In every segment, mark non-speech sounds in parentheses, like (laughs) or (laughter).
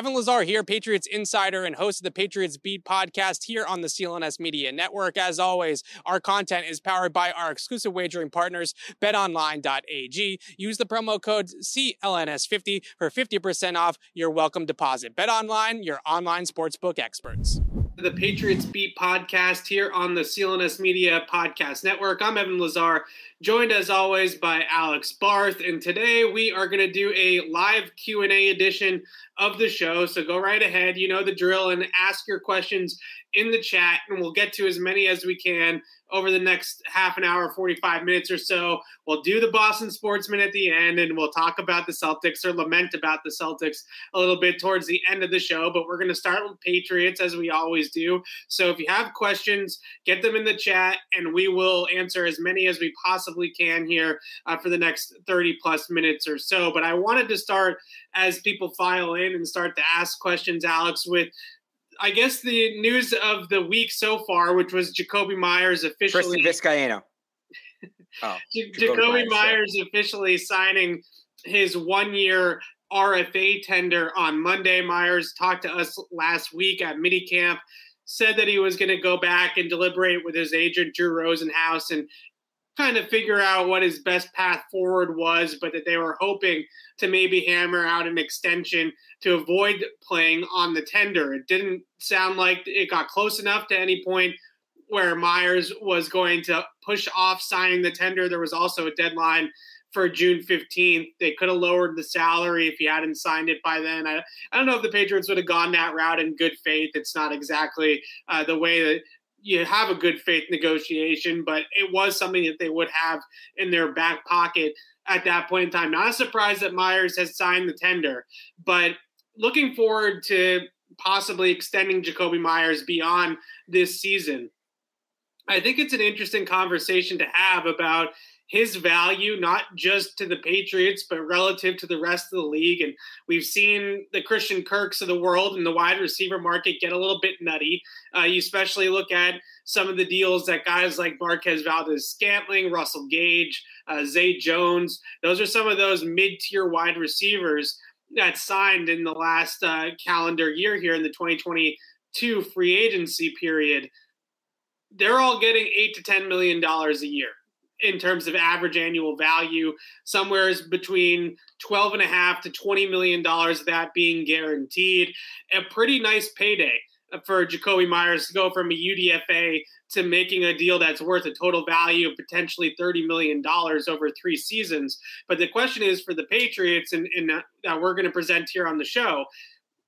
Evan Lazar here, Patriots insider and host of the Patriots Beat podcast here on the CLNS Media Network. As always, our content is powered by our exclusive wagering partners, betonline.ag. Use the promo code CLNS50 for 50% off your welcome deposit. BetOnline, your online sportsbook experts. The Patriots Beat podcast here on the CLNS Media Podcast Network. I'm Evan Lazar, joined as always by Alex Barth, and today we are going to do a live Q&A edition of the show. So go right ahead, you know the drill, and ask your questions in the chat, and we'll get to as many as we can over the next half an hour, 45 minutes or so. We'll do the Boston Sportsman at the end, and we'll talk about the Celtics or lament about the Celtics a little bit towards the end of the show. But we're going to start with Patriots as we always do. So if you have questions, get them in the chat, and we will answer as many as we possibly can here uh, for the next 30 plus minutes or so. But I wanted to start as people file in and start to ask questions, Alex, with I guess the news of the week so far, which was Jakobi Meyers officially Tristan Vizcaino. (laughs) Oh, J- Jakobi Meyers officially signing his one-year RFA tender on Monday. Meyers talked to us last week at minicamp, said that he was going to go back and deliberate with his agent Drew Rosenhaus and kind of figure out what his best path forward was, but that they were hoping to maybe hammer out an extension to avoid playing on the tender. It didn't sound like it got close enough to any point where Meyers was going to push off signing the tender. There was also a deadline for June 15th. They could have lowered the salary if he hadn't signed it by then. I, I don't know if the Patriots would have gone that route in good faith. It's not exactly uh, the way that you have a good faith negotiation, but it was something that they would have in their back pocket at that point in time. Not a surprise that Meyers has signed the tender, but looking forward to possibly extending Jakobi Meyers beyond this season. I think it's an interesting conversation to have about his value, not just to the Patriots, but relative to the rest of the league. And we've seen the Christian Kirks of the world and the wide receiver market get a little bit nutty. Uh, you especially look at some of the deals that guys like Marquez Valdes Scantling, Russell Gage, uh, Zay Jones, those are some of those mid tier wide receivers that signed in the last uh, calendar year here in the 2022 free agency period. They're all getting eight to $10 million a year in terms of average annual value, somewhere is between 12 and a half to 20 million dollars that being guaranteed. A pretty nice payday for Jakobi Meyers to go from a UDFA to making a deal that's worth a total value of potentially $30 million over three seasons. But the question is for the Patriots, and, and that we're going to present here on the show,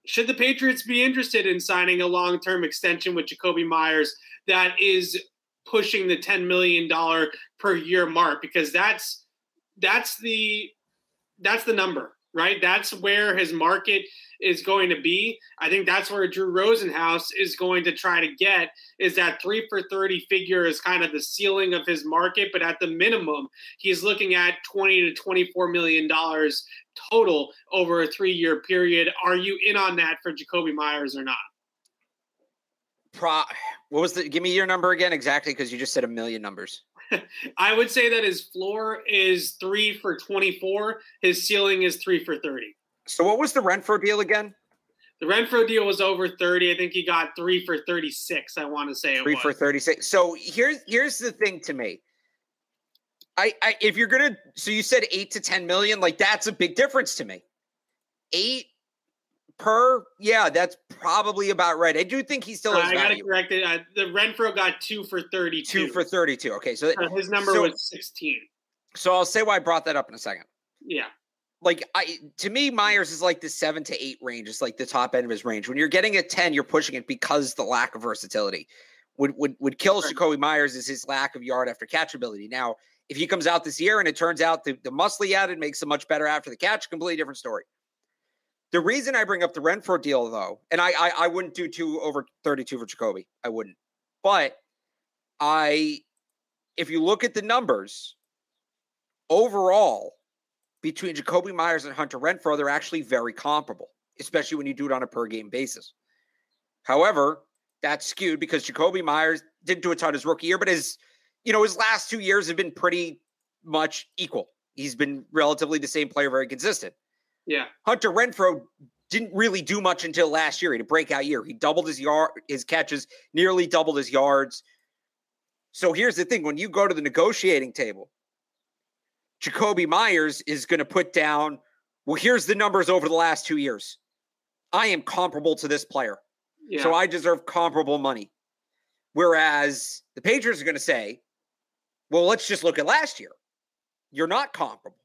should the Patriots be interested in signing a long term extension with Jakobi Meyers that is pushing the $10 million per year mark because that's that's the that's the number right? That's where his market is going to be. I think that's where drew rosenhaus is going to try to get is that 3 for 30 figure is kind of the ceiling of his market but at the minimum he's looking at 20 to 24 million dollars total over a 3 year period. Are you in on that for jakobi meyers or not Pro, what was the? Give me your number again exactly because you just said a million numbers. (laughs) I would say that his floor is three for twenty-four. His ceiling is three for thirty. So what was the Renfrow deal again? The Renfrow deal was over thirty. I think he got three for thirty-six. I want to say three for thirty-six. So here's here's the thing to me. I, I if you're gonna so you said eight to ten million, like that's a big difference to me. Eight per, yeah, that's probably about right. I do think he still has. Uh, I got to correct it. Uh, the Renfrow got two for thirty-two. Two for thirty-two. Okay, so uh, his number so, was sixteen. So I'll say why I brought that up in a second. Yeah. Like I to me, Meyers is like the seven to eight range. It's like the top end of his range. When you're getting a 10, you're pushing it because the lack of versatility. Would would would kill sure. Jakobi Meyers is his lack of yard after catch ability. Now, if he comes out this year and it turns out the, the muscle he added makes him much better after the catch, completely different story. The reason I bring up the Renfrow deal, though, and I, I, I wouldn't do two over 32 for Jakobi. I wouldn't. But I, if you look at the numbers overall between Jakobi Meyers and Hunter Renfrow, they're actually very comparable, especially when you do it on a per game basis. However, that's skewed because Jakobi Meyers didn't do a ton his rookie year, but his, you know, his last two years have been pretty much equal. He's been relatively the same player, very consistent. Yeah. Hunter Renfrow didn't really do much until last year. He had a breakout year. He doubled his yard, his catches, nearly doubled his yards. So here's the thing: when you go to the negotiating table, Jakobi Meyers is going to put down. Well, here's the numbers over the last two years. I am comparable to this player, yeah. so I deserve comparable money. Whereas the Patriots are going to say, "Well, let's just look at last year. You're not comparable."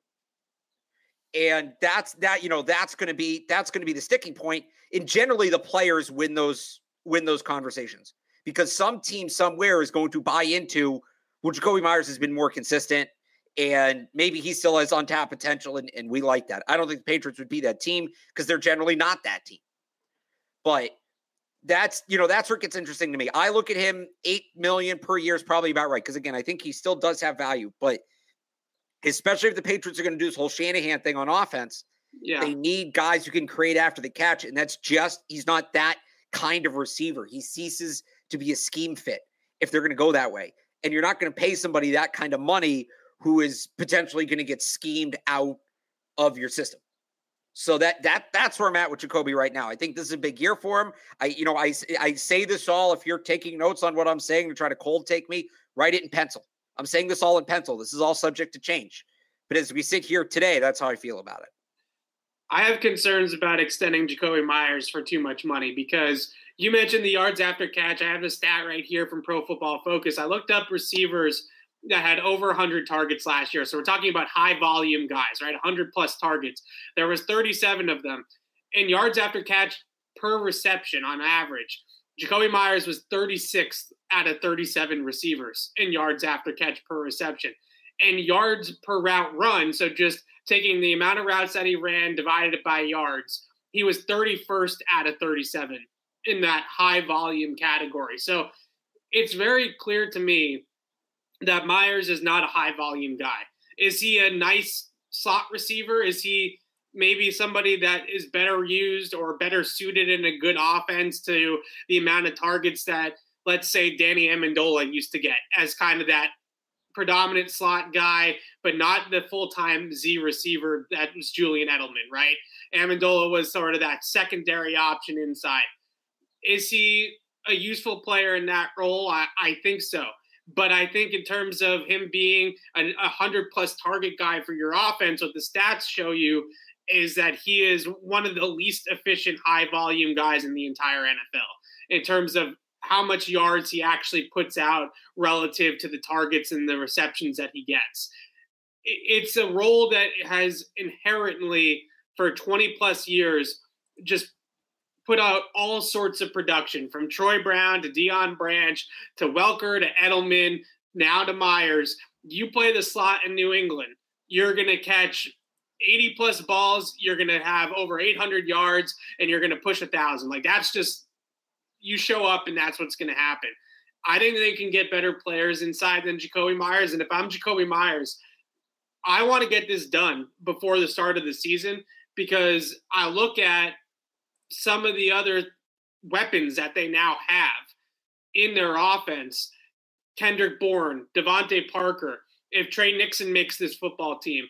And that's that you know that's going to be that's going to be the sticking point. and generally the players win those win those conversations. Because some team somewhere is going to buy into well jakobi meyers has been more consistent and maybe he still has untapped potential and, and we like that. I don't think the patriots would be that team because they're generally not that team. But that's you know that's where it gets interesting to me. I look at him 8 million per year is probably about right because again i think he still does have value but especially if the Patriots are going to do this whole Shanahan thing on offense. Yeah. They need guys who can create after the catch. And that's just, he's not that kind of receiver. He ceases to be a scheme fit if they're going to go that way. And you're not going to pay somebody that kind of money who is potentially going to get schemed out of your system. So that that that's where I'm at with Jakobi right now. I think this is a big year for him. I you know I I say this all. If you're taking notes on what I'm saying to try to cold take me, write it in pencil. I'm saying this all in pencil. This is all subject to change. But as we sit here today, that's how I feel about it. I have concerns about extending Jakobi Meyers for too much money because you mentioned the yards after catch. I have the stat right here from Pro Football Focus. I looked up receivers that had over 100 targets last year. So we're talking about high volume guys, right? 100 plus targets. There was 37 of them. And yards after catch per reception on average, Jakobi Meyers was 36th out of 37 receivers in yards after catch per reception. And yards per route run, so just taking the amount of routes that he ran divided it by yards, he was 31st out of 37 in that high volume category. So it's very clear to me that Meyers is not a high volume guy. Is he a nice slot receiver? Is he maybe somebody that is better used or better suited in a good offense to the amount of targets that let's say Danny Amendola used to get as kind of that predominant slot guy, but not the full time Z receiver that was Julian Edelman, right? Amendola was sort of that secondary option inside. Is he a useful player in that role? I, I think so. But I think in terms of him being a, a hundred plus target guy for your offense, what the stats show you is that he is one of the least efficient high volume guys in the entire NFL in terms of how much yards he actually puts out relative to the targets and the receptions that he gets. It's a role that has inherently, for 20 plus years, just put out all sorts of production from Troy Brown to Deion Branch to Welker to Edelman, now to Meyers. You play the slot in New England, you're going to catch 80 plus balls, you're going to have over 800 yards, and you're going to push a thousand. Like that's just you show up and that's what's going to happen. I think they can get better players inside than Jakobi Meyers. And if I'm Jakobi Meyers, I want to get this done before the start of the season because I look at some of the other weapons that they now have in their offense. Kendrick Bourne, DeVante Parker. If Tre Nixon makes this football team,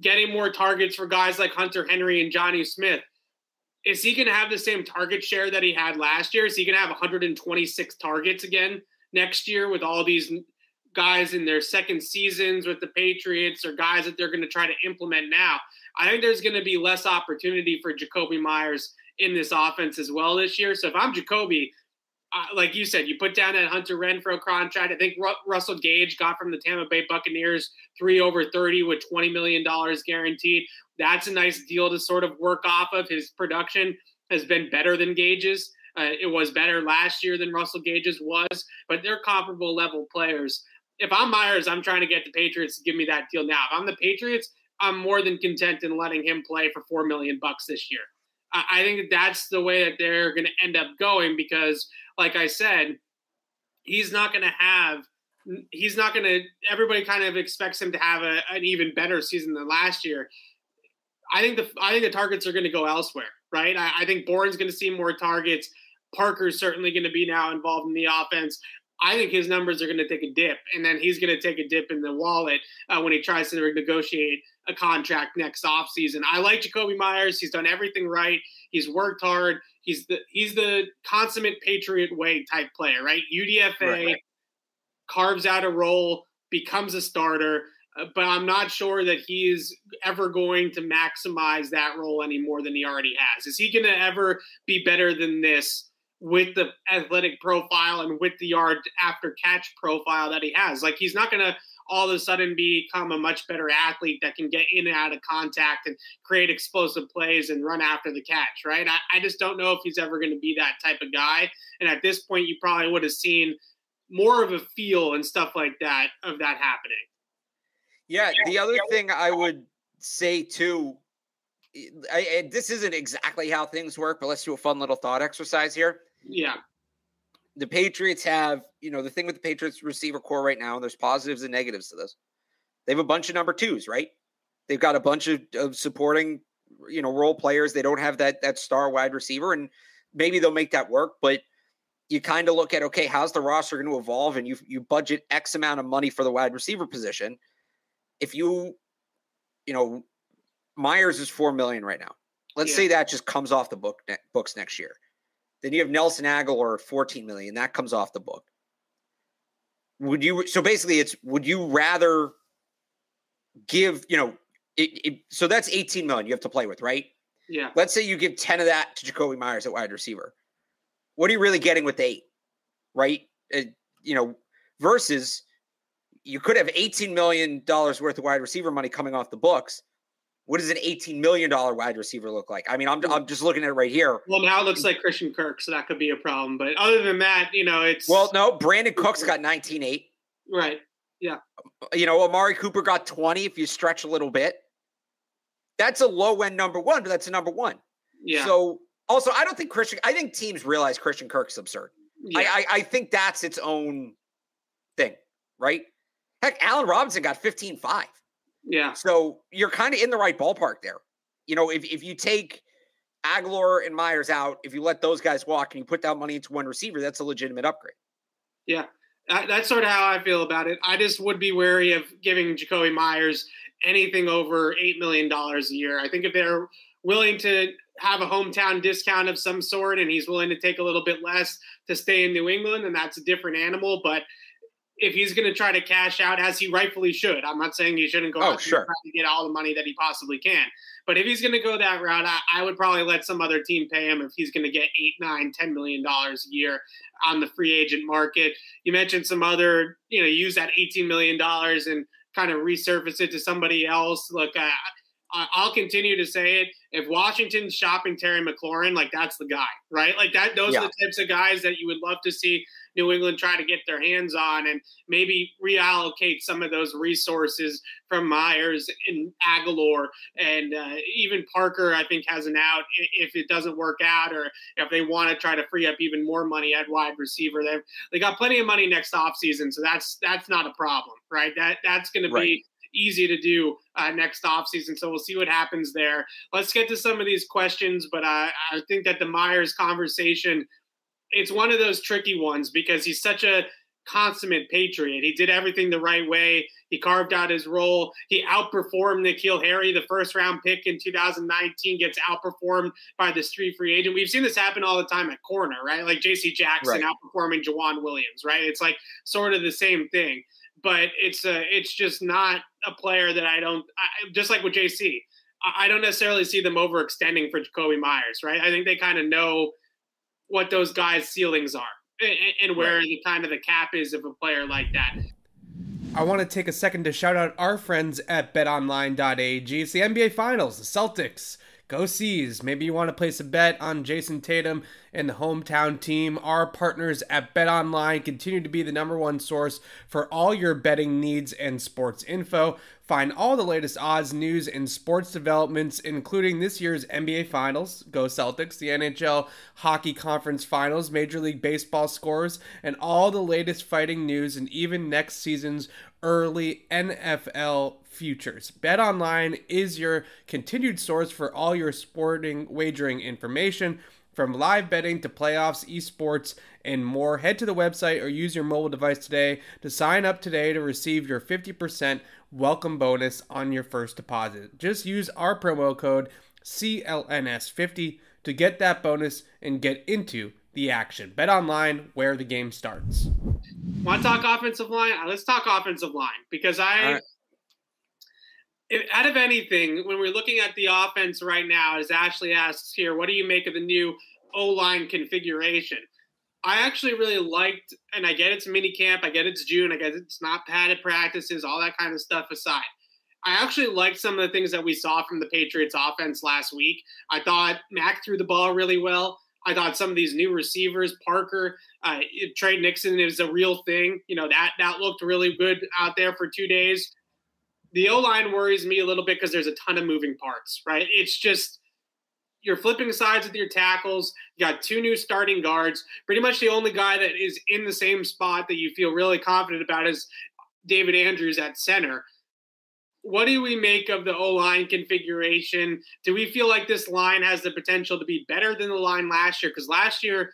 getting more targets for guys like Hunter Henry and Jonnu Smith is he going to have the same target share that he had last year? Is he going to have 126 targets again next year with all these guys in their second seasons with the Patriots or guys that they're going to try to implement now? I think there's going to be less opportunity for Jakobi Meyers in this offense as well this year. So if I'm Jakobi, uh, like you said, you put down that Hunter Renfrow contract. I think Ru- Russell Gage got from the Tampa Bay Buccaneers three over 30 with $20 million guaranteed. That's a nice deal to sort of work off of. His production has been better than Gage's. Uh, it was better last year than Russell Gage's was, but they're comparable level players. If I'm Meyers, I'm trying to get the Patriots to give me that deal now. If I'm the Patriots, I'm more than content in letting him play for four million bucks this year. I, I think that's the way that they're going to end up going because, like I said, he's not going to have. He's not going to. Everybody kind of expects him to have a, an even better season than last year. I think the I think the targets are going to go elsewhere, right? I, I think Bourne's going to see more targets. Parker's certainly going to be now involved in the offense. I think his numbers are going to take a dip, and then he's going to take a dip in the wallet uh, when he tries to negotiate a contract next offseason. I like Jakobi Meyers. He's done everything right. He's worked hard. He's the he's the consummate Patriot way type player, right? UDFA right. carves out a role, becomes a starter, Uh, but I'm not sure that he's ever going to maximize that role any more than he already has. Is he going to ever be better than this? with the athletic profile and with the yard after catch profile that he has. Like he's not going to all of a sudden become a much better athlete that can get in and out of contact and create explosive plays and run after the catch, right? I, I just don't know if he's ever going to be that type of guy. And at this point, you probably would have seen more of a feel and stuff like that of that happening. Yeah. The other thing I would say too I, I, this isn't exactly how things work, but let's do a fun little thought exercise here. Yeah. The Patriots have, you know, the thing with the Patriots receiver core right now, and there's positives and negatives to this. They have a bunch of number twos, right? They've got a bunch of, of supporting, you know, role players. They don't have that that star wide receiver, and maybe they'll make that work. But you kind of look at okay, how's the roster going to evolve? And you you budget X amount of money for the wide receiver position. If you, you know, Meyers is four million right now. Let's yeah. say that just comes off the book ne- books next year. Then you have Nelson Agholor, 14 million. That comes off the book. Would you so basically it's would you rather give, you know, it, it, so that's 18 million you have to play with, right? Yeah. Let's say you give 10 of that to Jakobi Meyers at wide receiver. What are you really getting with eight? Right? Uh, you know, versus you could have 18 million dollars worth of wide receiver money coming off the books what does an $18 million wide receiver look like? I mean, I'm, I'm just looking at it right here. Well, now it looks like Christian Kirk, so that could be a problem. But other than that, you know, it's. Well, no, Brandin Cooks got 19.8. Right. Yeah. You know, Amari Cooper got 20 if you stretch a little bit. That's a low end number one, but that's a number one. Yeah. So also, I don't think Christian, I think teams realize Christian Kirk's absurd. Yeah. I, I, I think that's its own thing, right? Heck, Allen Robinson got 15 5. Yeah. So you're kind of in the right ballpark there. You know, if, if you take Agholor and Meyers out, if you let those guys walk and you put that money into one receiver, that's a legitimate upgrade. Yeah. That's sort of how I feel about it. I just would be wary of giving Jakobi Meyers anything over $8 million a year. I think if they're willing to have a hometown discount of some sort and he's willing to take a little bit less to stay in New England, and that's a different animal. But if he's going to try to cash out, as he rightfully should, I'm not saying he shouldn't go oh, out sure. to get all the money that he possibly can. But if he's going to go that route, I, I, would probably let some other team pay him if he's going to get eight, nine, ten million dollars a year on the free agent market. You mentioned some other, you know, use that eighteen million dollars and kind of resurface it to somebody else. Look, I, I'll continue to say it. If Washington's shopping Terry McLaurin, like that's the guy, right? Like that. Those yeah. are the types of guys that you would love to see New England try to get their hands on and maybe reallocate some of those resources from Meyers and Agholor and uh, even Parker. I think has an out if it doesn't work out, or if they want to try to free up even more money at wide receiver. They they got plenty of money next offseason, so that's that's not a problem, right? That that's going right. to be easy to do uh, next offseason. So we'll see what happens there. Let's get to some of these questions, but uh, I think that the Meyers conversation it's one of those tricky ones because he's such a consummate patriot. He did everything the right way. He carved out his role. He outperformed N'Keal Harry, the first round pick in 2019, gets outperformed by the street free agent. We've seen this happen all the time at corner, right? Like J.C. Jackson right. outperforming Joejuan Williams, right? It's like sort of the same thing, but it's a, it's just not a player that I don't. I, just like with J.C. I don't necessarily see them overextending for Jakobi Meyers, right? I think they kind of know what those guys' ceilings are and, where right. the kind of the cap is of a player like that. I want to take a second to shout out our friends at betonline.ag. It's the NBA Finals. The Celtics Go Seas. Maybe you want to place a bet on Jayson Tatum and the hometown team. Our partners at Bet Online continue to be the number one source for all your betting needs and sports info. Find all the latest odds, news, and sports developments, including this year's NBA Finals, Go Celtics, the NHL Hockey Conference Finals, Major League Baseball scores, and all the latest fighting news, and even next season's early NFL futures. Bet Online is your continued source for all your sporting wagering information. From live betting to playoffs, esports, and more, head to the website or use your mobile device today to sign up today to receive your 50% welcome bonus on your first deposit. Just use our promo code CLNS50 to get that bonus and get into the action. Bet online where the game starts. Want to talk offensive line? Let's talk offensive line because I, right. If, out of anything, when we're looking at the offense right now, as Ashley asks here, what do you make of the new O line configuration? I actually really liked, and I get it's mini camp, I get it's June, I get it's not padded practices, all that kind of stuff aside. I actually liked some of the things that we saw from the Patriots offense last week. I thought Mac threw the ball really well. I thought some of these new receivers, Parker, uh, Tre Nixon is a real thing. You know that that looked really good out there for two days. The O line worries me a little bit because there's a ton of moving parts. Right? It's just you're flipping sides with your tackles. You got two new starting guards. Pretty much the only guy that is in the same spot that you feel really confident about is David Andrews at center what do we make of the O line configuration? Do we feel like this line has the potential to be better than the line last year? Because last year,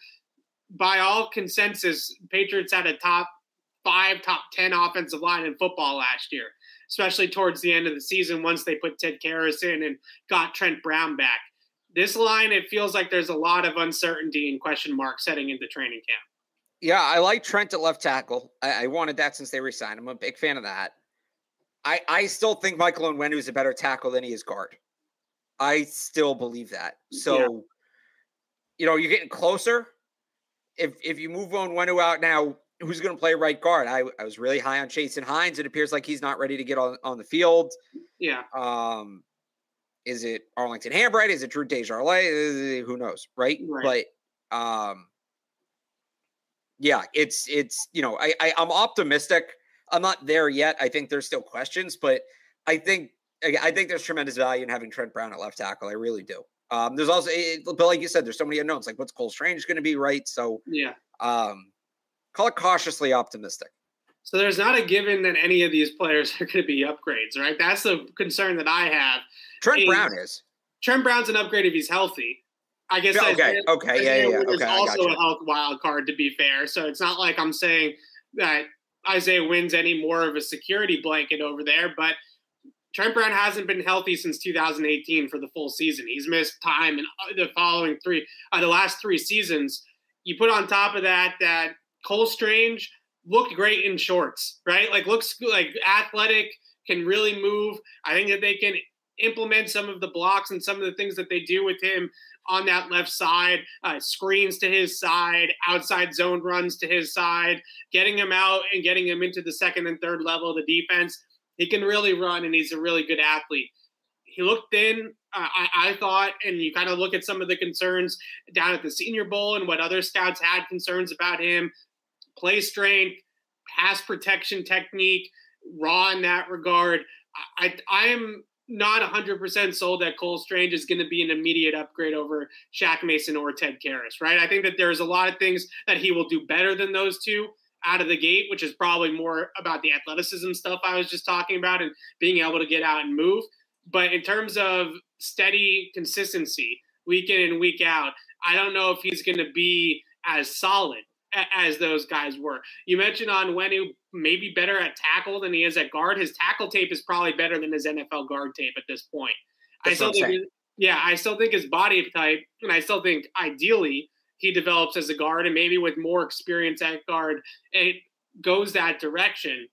by all consensus, Patriots had a top five, top 10 offensive line in football last year, especially towards the end of the season once they put Ted Karras in and got Trent Brown back. This line, it feels like there's a lot of uncertainty and question marks heading into training camp. Yeah, I like Trent at left tackle. I, I wanted that since they resigned. I'm a big fan of that. I, I still think Michael Onwenu is a better tackle than he is guard. I still believe that. So, yeah. you know, you're getting closer. If if you move Onwenu out now, who's going to play right guard? I, I was really high on Chasen Hines. It appears like he's not ready to get on, on the field. Yeah. Um, is it Arlington Hambright? Is it Drew Desjardins? Who knows, right? right? But um, yeah, it's it's you know I, I I'm optimistic I'm not there yet. I think there's still questions, but I think I think there's tremendous value in having Trent Brown at left tackle. I really do. Um, there's also, it, but like you said, there's so many unknowns. Like, what's Cole Strange going to be, right? So, yeah, um, call it cautiously optimistic. So there's not a given that any of these players (laughs) are going to be upgrades, right? That's the concern that I have. Trent Brown is. Trent Brown's an upgrade if he's healthy. I guess. Okay. Isaiah, okay. Isaiah yeah. Yeah. Okay. Also a health wild card, to be fair. So it's not like I'm saying that Isaiah Wynn's any more of a security blanket over there, but Trent Brown hasn't been healthy since 2018 for the full season. He's missed time in uh, the following three, uh, the last three seasons. You put on top of that that Cole Strange looked great in shorts, right? Like looks like athletic, can really move. I think that they can implement some of the blocks and some of the things that they do with him on that left side, uh, screens to his side, outside zone runs to his side, getting him out and getting him into the second and third level of the defense. He can really run, and he's a really good athlete. He looked thin, uh, I, I, thought, and you kind of look at some of the concerns down at the Senior Bowl and what other scouts had concerns about him play strength, pass protection technique, raw in that regard. I, I am not 100% sold that Cole Strange is going to be an immediate upgrade over Shaq Mason or Ted Karras, right? I think that there's a lot of things that he will do better than those two out of the gate, which is probably more about the athleticism stuff I was just talking about and being able to get out and move. But in terms of steady consistency, week in and week out, I don't know if he's going to be as solid as those guys were. You mentioned Onwenu maybe better at tackle than he is at guard. His tackle tape is probably better than his NFL guard tape at this point. That's I still think, yeah, I still think his body type, and I still think ideally he develops as a guard, and maybe with more experience at guard, it goes that direction.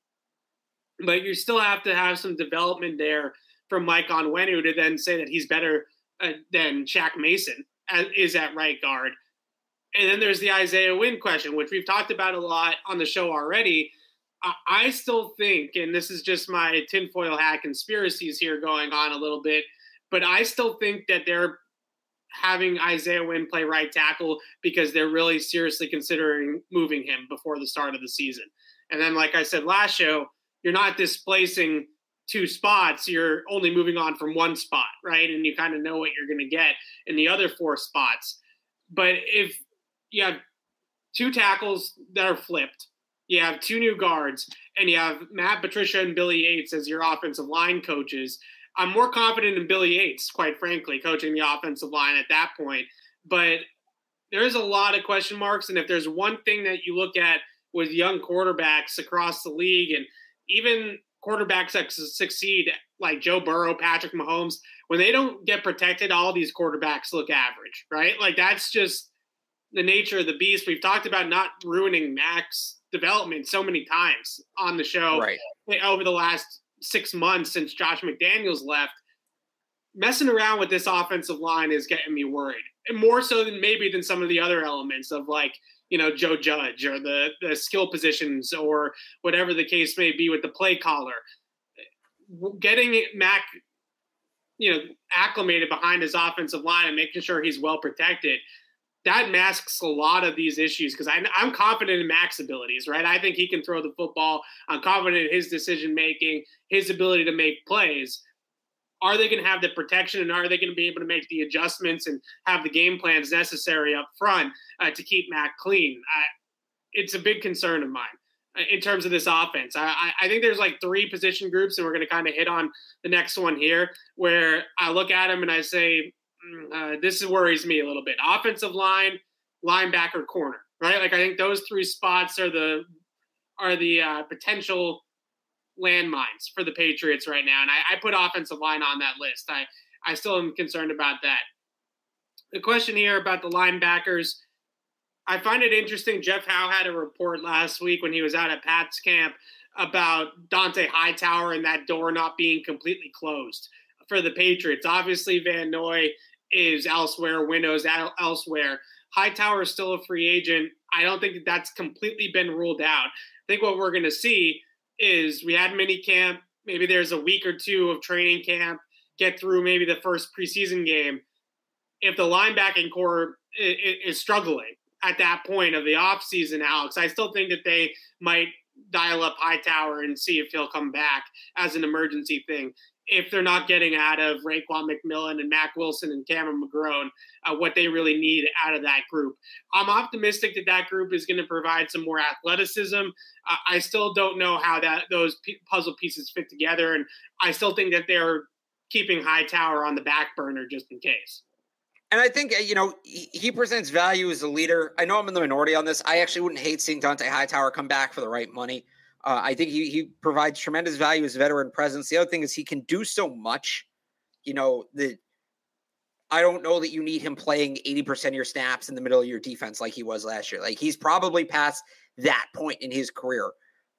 But you still have to have some development there from Mike Onwenu to then say that he's better uh, than Shaq Mason as, is at right guard. And then there's the Isaiah Wynn question, which we've talked about a lot on the show already. I still think, and this is just my tinfoil hat conspiracies here going on a little bit. but I still think that they're having Isaiah Wynn play right tackle because they're really seriously considering moving him before the start of the season. And then, like I said last show, you're not displacing two spots, you're only moving on from one spot, right? And you kind of know what you're going to get in the other four spots. But if you have two tackles that are flipped, you have two new guards, and you have Matt Patricia and Billy Yates as your offensive line coaches. I'm more confident in Billy Yates, quite frankly, coaching the offensive line at that point. But there's a lot of question marks. And if there's one thing that you look at with young quarterbacks across the league and even quarterbacks that succeed like Joe Burrow, Patrick Mahomes, when they don't get protected, all these quarterbacks look average, right? Like that's just the nature of the beast. We've talked about not ruining Mac's development so many times on the show right. over the last six months since Josh McDaniels left. Messing around with this offensive line is getting me worried, and more so than maybe than some of the other elements of like you know Joe Judge or the the skill positions or whatever the case may be with the play caller. Getting Mac, you know, acclimated behind his offensive line and making sure he's well protected that masks a lot of these issues because I'm confident in Mac's abilities, right? I think he can throw the football. I'm confident in his decision making, his ability to make plays. Are they going to have the protection and are they going to be able to make the adjustments and have the game plans necessary up front uh, to keep Mac clean? I, it's a big concern of mine uh, in terms of this offense. I, I think there's like three position groups, and we're going to kind of hit on the next one here, where I look at them and I say, uh, this worries me a little bit. Offensive line, linebacker, corner, right? Like I think those three spots are the are the uh, potential landmines for the Patriots right now, and I, I put offensive line on that list. I I still am concerned about that. The question here about the linebackers, I find it interesting. Jeff Howe had a report last week when he was out at Pat's camp about Dont'a Hightower and that door not being completely closed for the Patriots. Obviously, Van Noy is elsewhere, Windows elsewhere. Hightower is still a free agent. I don't think that that's completely been ruled out. I think what we're going to see is we had mini camp. Maybe there's a week or two of training camp, get through maybe the first preseason game. If the linebacking core is struggling at that point of the offseason, Alex, I still think that they might dial up Hightower and see if he'll come back as an emergency thing if they're not getting out of Raekwon McMillan and Mack Wilson and Cameron McGrone uh, what they really need out of that group. I'm optimistic that that group is going to provide some more athleticism. Uh, I still don't know how that those p- puzzle pieces fit together, and I still think that they're keeping Hightower on the back burner just in case. And I think, you know, he presents value as a leader. I know I'm in the minority on this. I actually wouldn't hate seeing Dont'a Hightower come back for the right money. Uh, I think he, he provides tremendous value as a veteran presence. The other thing is he can do so much. You know, the I don't know that you need him playing 80% of your snaps in the middle of your defense like he was last year. Like he's probably past that point in his career.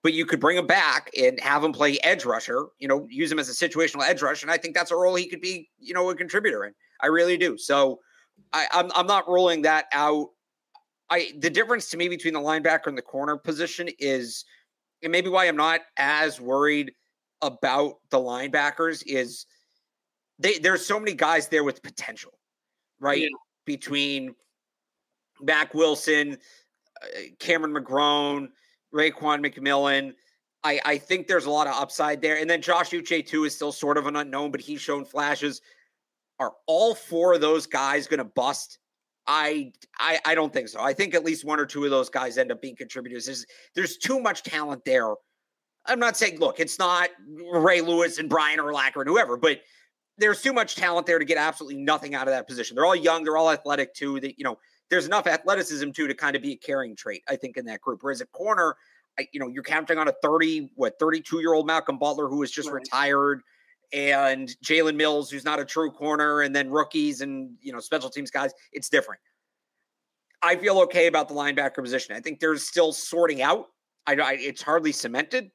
But you could bring him back and have him play edge rusher, you know, use him as a situational edge rusher. And I think that's a role he could be, you know, a contributor in. I really do. So I, I'm I'm not ruling that out. I the difference to me between the linebacker and the corner position is – and maybe why I'm not as worried about the linebackers is they there's so many guys there with potential, right? Yeah. Between Mack Wilson, uh, Cameron McGrone, Raekwon McMillan. I, I think there's a lot of upside there. And then Josh Uche, too, is still sort of an unknown, but he's shown flashes. Are all four of those guys going to bust I, I I don't think so. I think at least one or two of those guys end up being contributors. There's there's too much talent there. I'm not saying look, it's not Ray Lewis and Brian Urlacher and whoever, but there's too much talent there to get absolutely nothing out of that position. They're all young, they're all athletic too. That you know, there's enough athleticism too to kind of be a carrying trait, I think, in that group. Whereas a corner, I, you know, you're counting on a 30, what 32 year old Malcolm Butler who is just right. retired and Jalen Mills, who's not a true corner, and then rookies and you know special teams guys. It's different. I feel okay about the linebacker position. I think there's still sorting out. I, I it's hardly cemented,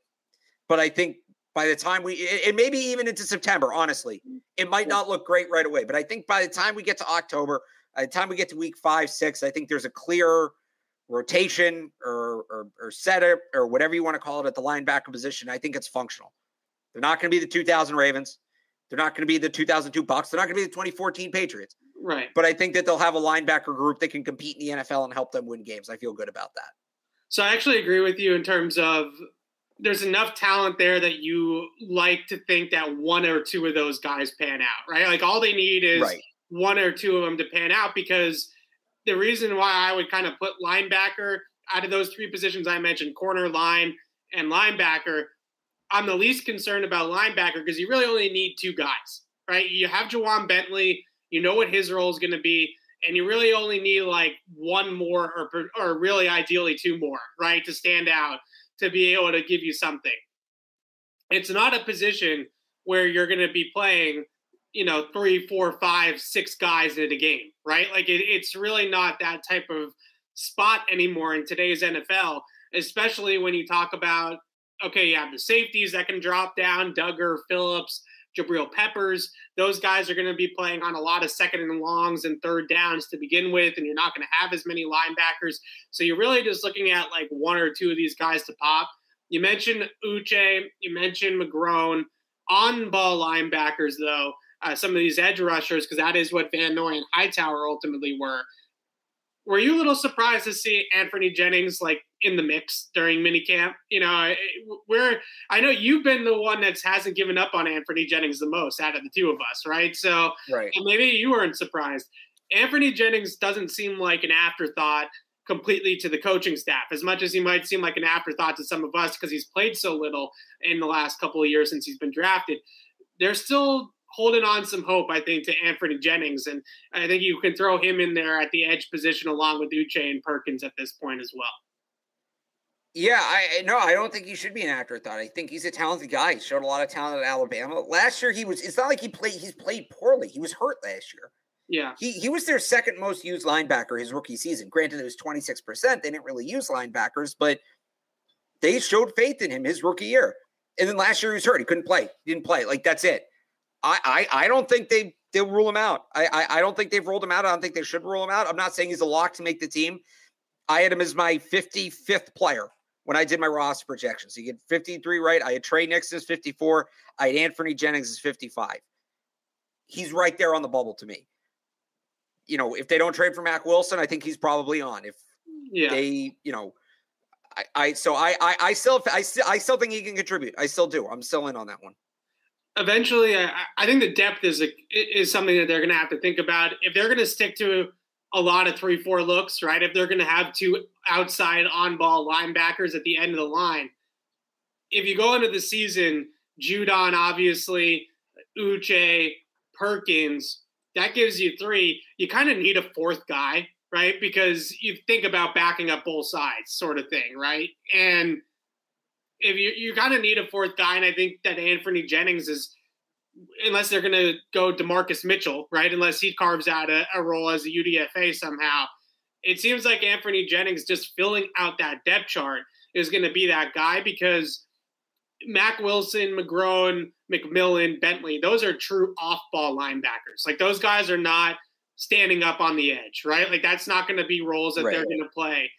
but I think by the time we, it, it maybe even into September, honestly, it might not look great right away. But I think by the time we get to October, by the time we get to week five, six, I think there's a clear rotation or, or, or setup or whatever you want to call it at the linebacker position. I think it's functional. They're not going to be the 2000 Ravens. They're not going to be the 2002 Bucks. They're not going to be the 2014 Patriots. Right. But I think that they'll have a linebacker group that can compete in the NFL and help them win games. I feel good about that. So I actually agree with you in terms of there's enough talent there that you like to think that one or two of those guys pan out, right? Like all they need is right. one or two of them to pan out because the reason why I would kind of put linebacker out of those three positions I mentioned, corner, line, and linebacker, I'm the least concerned about linebacker because you really only need two guys, right? You have Ja'Whaun Bentley, you know what his role is going to be, and you really only need like one more or, or really ideally two more, right, to stand out to be able to give you something. It's not a position where you're going to be playing, you know, three, four, five, six guys in a game, right? Like it, it's really not that type of spot anymore in today's NFL, especially when you talk about, okay, you have the safeties that can drop down, Dugger, Phillips, Jabril Peppers. Those guys are going to be playing on a lot of second and longs and third downs to begin with, and you're not going to have as many linebackers. So you're really just looking at like one or two of these guys to pop. You mentioned Uche, you mentioned McGrone. On ball linebackers, though, uh, some of these edge rushers, because that is what Van Noy and Hightower ultimately were. Were you a little surprised to see Anfernee Jennings like in the mix during minicamp? You know, we're I know you've been the one that hasn't given up on Anfernee Jennings the most out of the two of us, right? So right. maybe you weren't surprised. Anfernee Jennings doesn't seem like an afterthought completely to the coaching staff, as much as he might seem like an afterthought to some of us because he's played so little in the last couple of years since he's been drafted. They're still holding on some hope, I think, to Anfernee Jennings. And I think you can throw him in there at the edge position along with Uche and Perkins at this point as well. Yeah, I no, I don't think he should be an afterthought. I think he's a talented guy. He showed a lot of talent at Alabama. Last year he was it's not like he played he's played poorly. He was hurt last year. Yeah. He he was their second most used linebacker his rookie season. Granted, it was 26%. They didn't really use linebackers, but they showed faith in him his rookie year. And then last year he was hurt. He couldn't play. He didn't play. Like that's it. I, I, I don't think they they'll rule him out. I, I, I don't think they've ruled him out. I don't think they should rule him out. I'm not saying he's a lock to make the team. I had him as my 55th player when I did my roster projections. He get 53 right. I had Tre Nixon as 54. I had Anfernee Jennings as 55. He's right there on the bubble to me. You know, if they don't trade for Mack Wilson, I think he's probably on. If yeah. they, you know, I, I so I, I I still I still I still think he can contribute. I still do. I'm still in on that one eventually, I, I, think the depth is a, is something that they're going to have to think about if they're going to stick to a lot of three four looks, right? If they're going to have two outside on ball linebackers at the end of the line, if you go into the season, Judon obviously, Uche, Perkins, that gives you three. You kind of need a fourth guy, right? Because you think about backing up both sides, sort of thing, right? And if you you kind of need a fourth guy, and I think that Anfernee Jennings is, unless they're going to go DaMarcus Mitchell, right? Unless he carves out a, a, role as a UDFA somehow, it seems like Anfernee Jennings just filling out that depth chart is going to be that guy because Mack Wilson, McGrone, McMillan, Bentley, those are true off-ball linebackers. Like those guys are not standing up on the edge, right? Like that's not going to be roles that right. they're going to play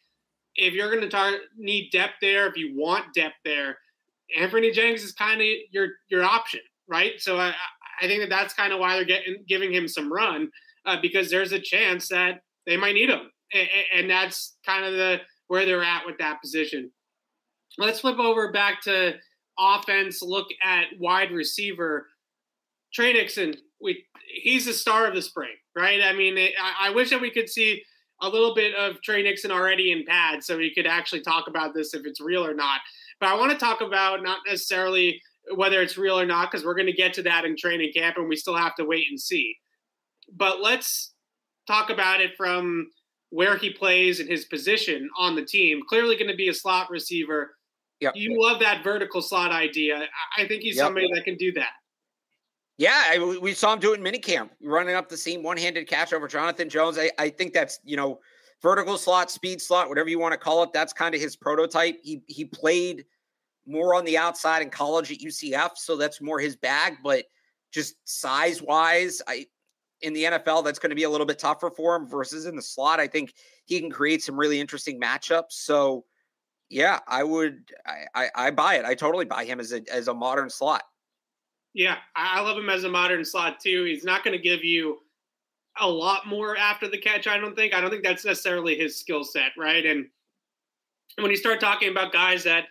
if you're going to tar- need depth there, if you want depth there, Anfernee Jennings is kind of your your option, right? So I I think that that's kind of why they're getting giving him some run uh, because there's a chance that they might need him, and, and that's kind of the where they're at with that position. Let's flip over back to offense. Look at wide receiver. Tre Nixon, we he's the star of the spring, right? I mean, it, I, I wish that we could see a little bit of Tre Nixon already in pad, so we could actually talk about this if it's real or not. But I want to talk about not necessarily whether it's real or not, because we're going to get to that in training camp, and we still have to wait and see. But let's talk about it from where he plays and his position on the team. Clearly, going to be a slot receiver. Yep. You love that vertical slot idea. I think he's yep. somebody that can do that. Yeah, I, we saw him do it in minicamp, running up the seam, one-handed catch over Jonathan Jones. I, I think that's you know vertical slot, speed slot, whatever you want to call it. That's kind of his prototype. He he played more on the outside in college at UCF, so that's more his bag. But just size wise, I in the NFL, that's going to be a little bit tougher for him versus in the slot. I think he can create some really interesting matchups. So yeah, I would I I, I buy it. I totally buy him as a as a modern slot. Yeah, I love him as a modern slot too. He's not going to give you a lot more after the catch. I don't think. I don't think that's necessarily his skill set, right? And when you start talking about guys that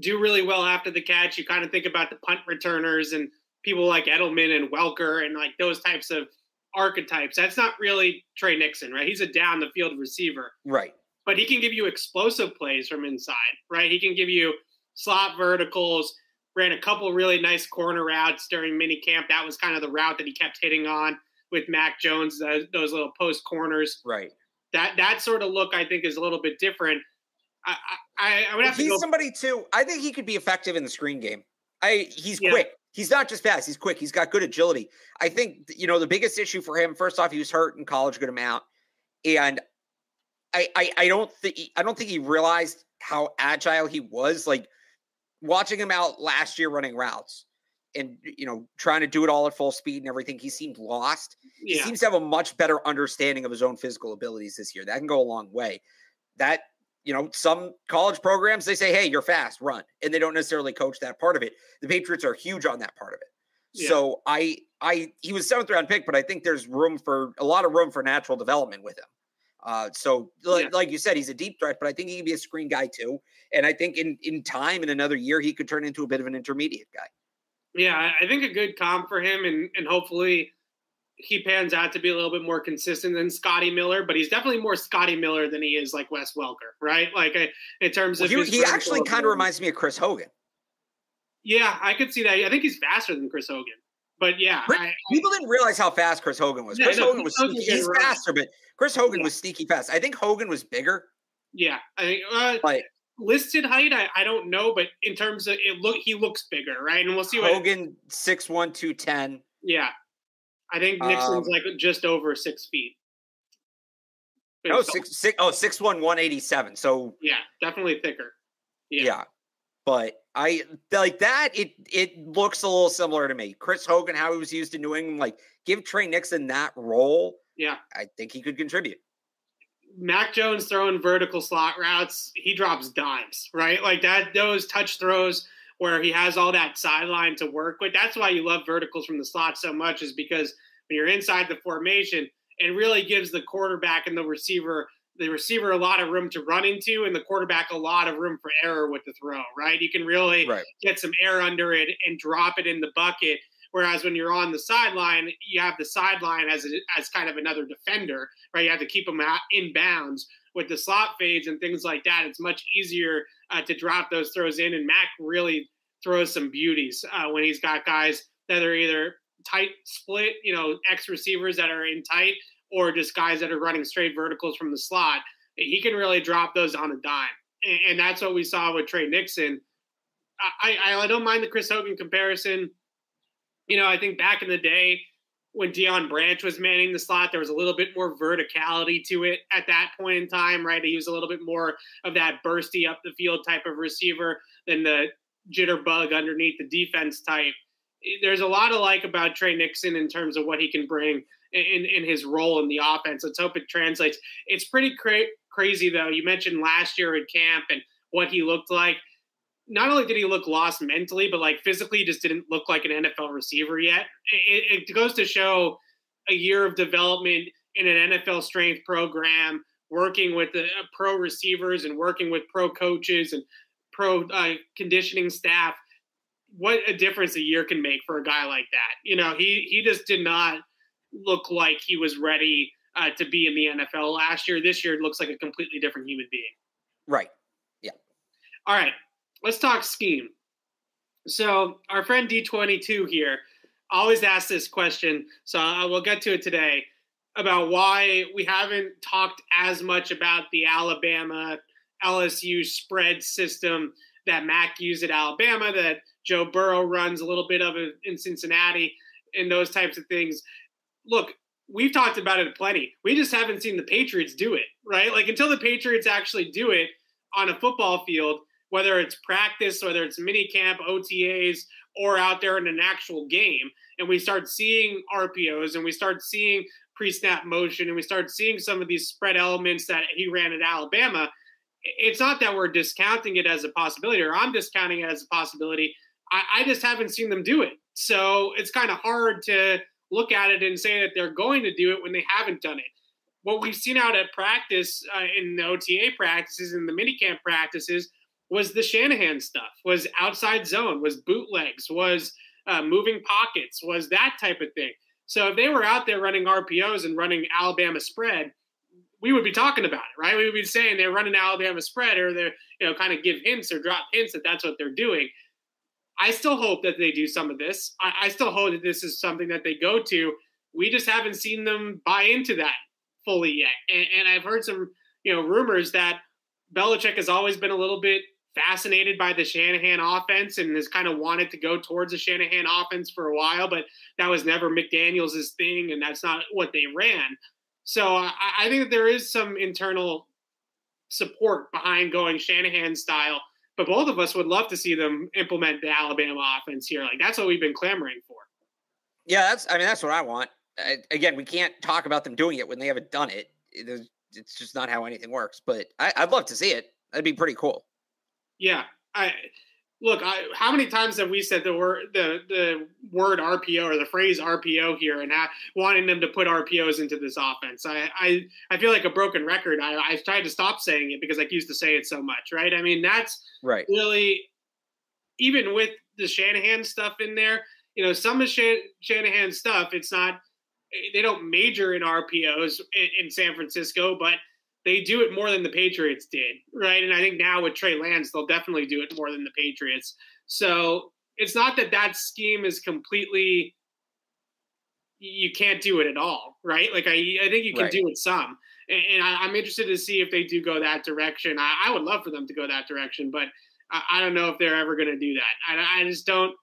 do really well after the catch, you kind of think about the punt returners and people like Edelman and Welker and like those types of archetypes. That's not really Tre Nixon, right? He's a down the field receiver. Right. But he can give you explosive plays from inside, right? He can give you slot verticals, ran a couple really nice corner routes during mini camp. That was kind of the route that he kept hitting on with Mac Jones, those, those little post corners. Right. That that sort of look I think is a little bit different. I I, I would have he's to. He's somebody too. I think he could be effective in the screen game. I he's yeah. quick. He's not just fast. He's quick. He's got good agility. I think you know the biggest issue for him. First off, he was hurt in college a good amount, and I I, I don't think I don't think he realized how agile he was. Like watching him out last year running routes and you know trying to do it all at full speed and everything he seemed lost yeah. he seems to have a much better understanding of his own physical abilities this year that can go a long way that you know some college programs they say hey you're fast run and they don't necessarily coach that part of it the patriots are huge on that part of it yeah. so i i he was seventh round pick but i think there's room for a lot of room for natural development with him uh, so like, yeah. like you said, he's a deep threat, but I think he can be a screen guy too. And I think in in time, in another year, he could turn into a bit of an intermediate guy. Yeah, I think a good comp for him, and and hopefully he pans out to be a little bit more consistent than Scotty Miller, but he's definitely more Scotty Miller than he is like Wes Welker, right? Like in terms of well, he, he actually kind of reminds me of Chris Hogan. Yeah, I could see that. I think he's faster than Chris Hogan. But yeah, I, people didn't realize how fast Chris Hogan was. Chris no, Hogan was he's faster, but Chris Hogan yeah. was sneaky fast. I think Hogan was bigger. Yeah, I think uh, like listed height, I, I don't know, but in terms of it, look he looks bigger, right? And we'll see what Hogan six one two ten. Yeah, I think Nixon's um, like just over six feet. oh, six, six, oh, six one one eighty seven. So yeah, definitely thicker. Yeah. yeah. But I like that. It it looks a little similar to me. Chris Hogan, how he was used in New England, like give Tre Nixon that role. Yeah, I think he could contribute. Mac Jones throwing vertical slot routes, he drops dimes, right? Like that, those touch throws where he has all that sideline to work with. That's why you love verticals from the slot so much, is because when you're inside the formation, it really gives the quarterback and the receiver the receiver a lot of room to run into and the quarterback a lot of room for error with the throw, right? You can really right. get some air under it and drop it in the bucket. Whereas when you're on the sideline, you have the sideline as a, as kind of another defender, right? You have to keep them out in bounds with the slot fades and things like that. It's much easier uh, to drop those throws in, and Mac really throws some beauties uh, when he's got guys that are either tight split, you know, X receivers that are in tight, or just guys that are running straight verticals from the slot, he can really drop those on a dime. And, and that's what we saw with Tre Nixon. I, I, I don't mind the Chris Hogan comparison. You know, I think back in the day when Deion Branch was manning the slot, there was a little bit more verticality to it at that point in time, right? He was a little bit more of that bursty up the field type of receiver than the jitterbug underneath the defense type. There's a lot of like about Tre Nixon in terms of what he can bring in, in his role in the offense. Let's hope it translates. It's pretty cra- crazy, though. You mentioned last year at camp and what he looked like. Not only did he look lost mentally, but like physically, just didn't look like an NFL receiver yet. It, it goes to show a year of development in an NFL strength program, working with the uh, pro receivers and working with pro coaches and pro uh, conditioning staff. What a difference a year can make for a guy like that. You know, he he just did not look like he was ready uh, to be in the NFL last year. This year, it looks like a completely different human being. Right. Yeah. All right. Let's talk scheme. So, our friend D22 here always asks this question. So, I will get to it today about why we haven't talked as much about the Alabama LSU spread system that Mac used at Alabama, that Joe Burrow runs a little bit of in Cincinnati, and those types of things look, we've talked about it plenty. We just haven't seen the Patriots do it, right? Like until the Patriots actually do it on a football field, whether it's practice, whether it's mini camp, OTAs, or out there in an actual game, and we start seeing RPOs and we start seeing pre-snap motion and we start seeing some of these spread elements that he ran at Alabama. It's not that we're discounting it as a possibility, or I'm discounting it as a possibility. I, I just haven't seen them do it So it's kind of hard to look at it and say that they're going to do it when they haven't done it. What we've seen out at practice uh, in the OTA practices and the minicamp practices was the Shanahan stuff, was outside zone, was bootlegs, was uh, moving pockets, was that type of thing. So if they were out there running RPOs and running Alabama spread, we would be talking about it, right? We would be saying they're running Alabama spread or they're, you know, kind of give hints or drop hints that that's what they're doing. I still hope that they do some of this. I, I still hope that this is something that they go to. We just haven't seen them buy into that fully yet. And, and I've heard some, you know, rumors that Belichick has always been a little bit fascinated by the Shanahan offense and has kind of wanted to go towards the Shanahan offense for a while, but that was never McDaniels' thing, and that's not what they ran. So I, I think that there is some internal support behind going Shanahan style, but both of us would love to see them implement the Alabama offense here. Like that's what we've been clamoring for. Yeah, that's. I mean, that's what I want. I, again, we can't talk about them doing it when they haven't done it. It's just not how anything works. But I, I'd love to see it. That'd be pretty cool. Yeah, I look. I, how many times have we said the word the the word RPO or the phrase RPO here, and ha- wanting them to put RPOs into this offense? I I, I feel like a broken record. I I've tried to stop saying it because I used to say it so much. Right? I mean, that's right. Really, even with the Shanahan stuff in there, you know, some of Shan- Shanahan stuff, it's not. They don't major in RPOs in, in San Francisco, but they do it more than the Patriots did, right? And I think now with Trey Lance, they'll definitely do it more than the Patriots. So it's not that that scheme is completely you can't do it at all, right? Like I, I think you can right. do it some, and, and I, am interested to see if they do go that direction. I, I, would love for them to go that direction, but I, I don't know if they're ever going to do that. I, I just don't.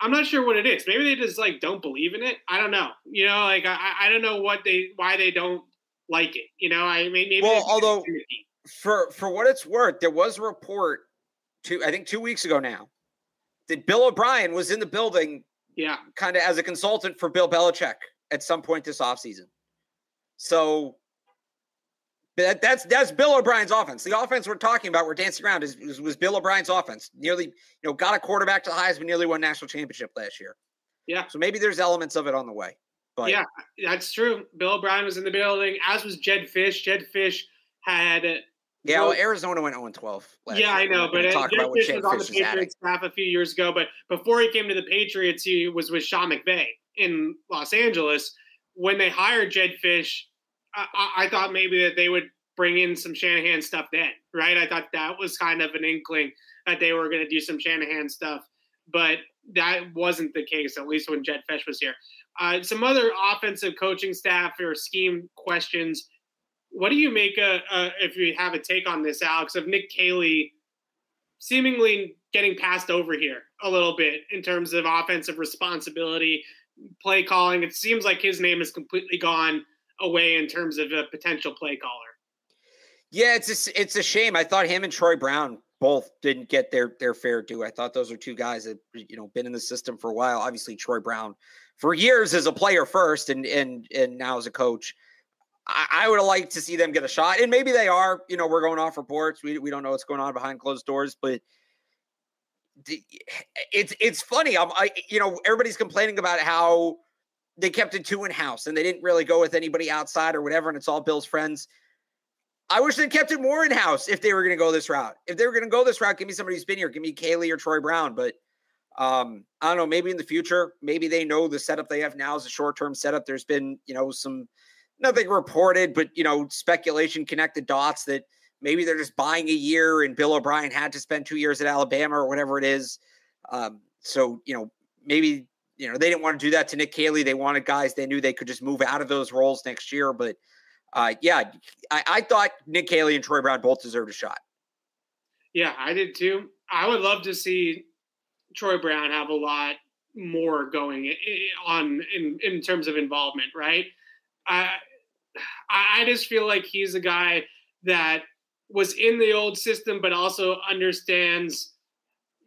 I'm not sure what it is. Maybe they just like don't believe in it. I don't know. You know, like I, I don't know what they why they don't like it. You know, I mean, maybe well, although for for what it's worth, there was a report two, I think two weeks ago now, that Bill O'Brien was in the building, yeah, kind of as a consultant for Bill Belichick at some point this offseason. So that, that's that's Bill O'Brien's offense. The offense we're talking about, we're dancing around, is, is, was Bill O'Brien's offense. Nearly, you know, got a quarterback to the highest, Heisman, nearly won national championship last year. Yeah. So maybe there's elements of it on the way. But yeah, that's true. Bill O'Brien was in the building, as was Jedd Fisch. Jedd Fisch had yeah, well, Arizona went 0 12. Yeah. I know, but uh, talk Jedd about Fisch was on the Patriots staff a few years ago. But before he came to the Patriots, he was with Sean McVay in Los Angeles. When they hired Jedd Fisch, I, I thought maybe that they would bring in some Shanahan stuff then, right? I thought that was kind of an inkling that they were going to do some Shanahan stuff, but that wasn't the case, at least when Jedd Fisch was here. Uh, some other offensive coaching staff or scheme questions. What do you make a, a, if you have a take on this, Alex, of Nick Caley seemingly getting passed over here a little bit in terms of offensive responsibility, play calling? It seems like his name has completely gone away in terms of a potential play caller. Yeah, it's a, it's a shame. I thought him and Troy Brown both didn't get their their fair due. I thought those are two guys that you know been in the system for a while. Obviously, Troy Brown for years as a player first, and and and now as a coach. I, would have liked to see them get a shot, and maybe they are. You know, we're going off reports. We we don't know what's going on behind closed doors, but it's it's funny. I'm I you know everybody's complaining about how they kept it two in house and they didn't really go with anybody outside or whatever, and it's all Bill's friends. I wish they kept it more in house if they were going to go this route. If they were going to go this route, give me somebody who's been here. Give me Caley or Troy Brown. But um, I don't know. Maybe in the future, maybe they know the setup they have now is a short term setup. There's been, you know, some nothing reported, but you know, speculation connected dots that maybe they're just buying a year and Bill O'Brien had to spend two years at Alabama or whatever it is. Um, so you know, maybe you know they didn't want to do that to Nick Caley. They wanted guys they knew they could just move out of those roles next year, but uh, yeah, I, I thought Nick Caley and Troy Brown both deserved a shot. Yeah, I did too. I would love to see Troy Brown have a lot more going on in, in terms of involvement, right? I I just feel like he's a guy that was in the old system, but also understands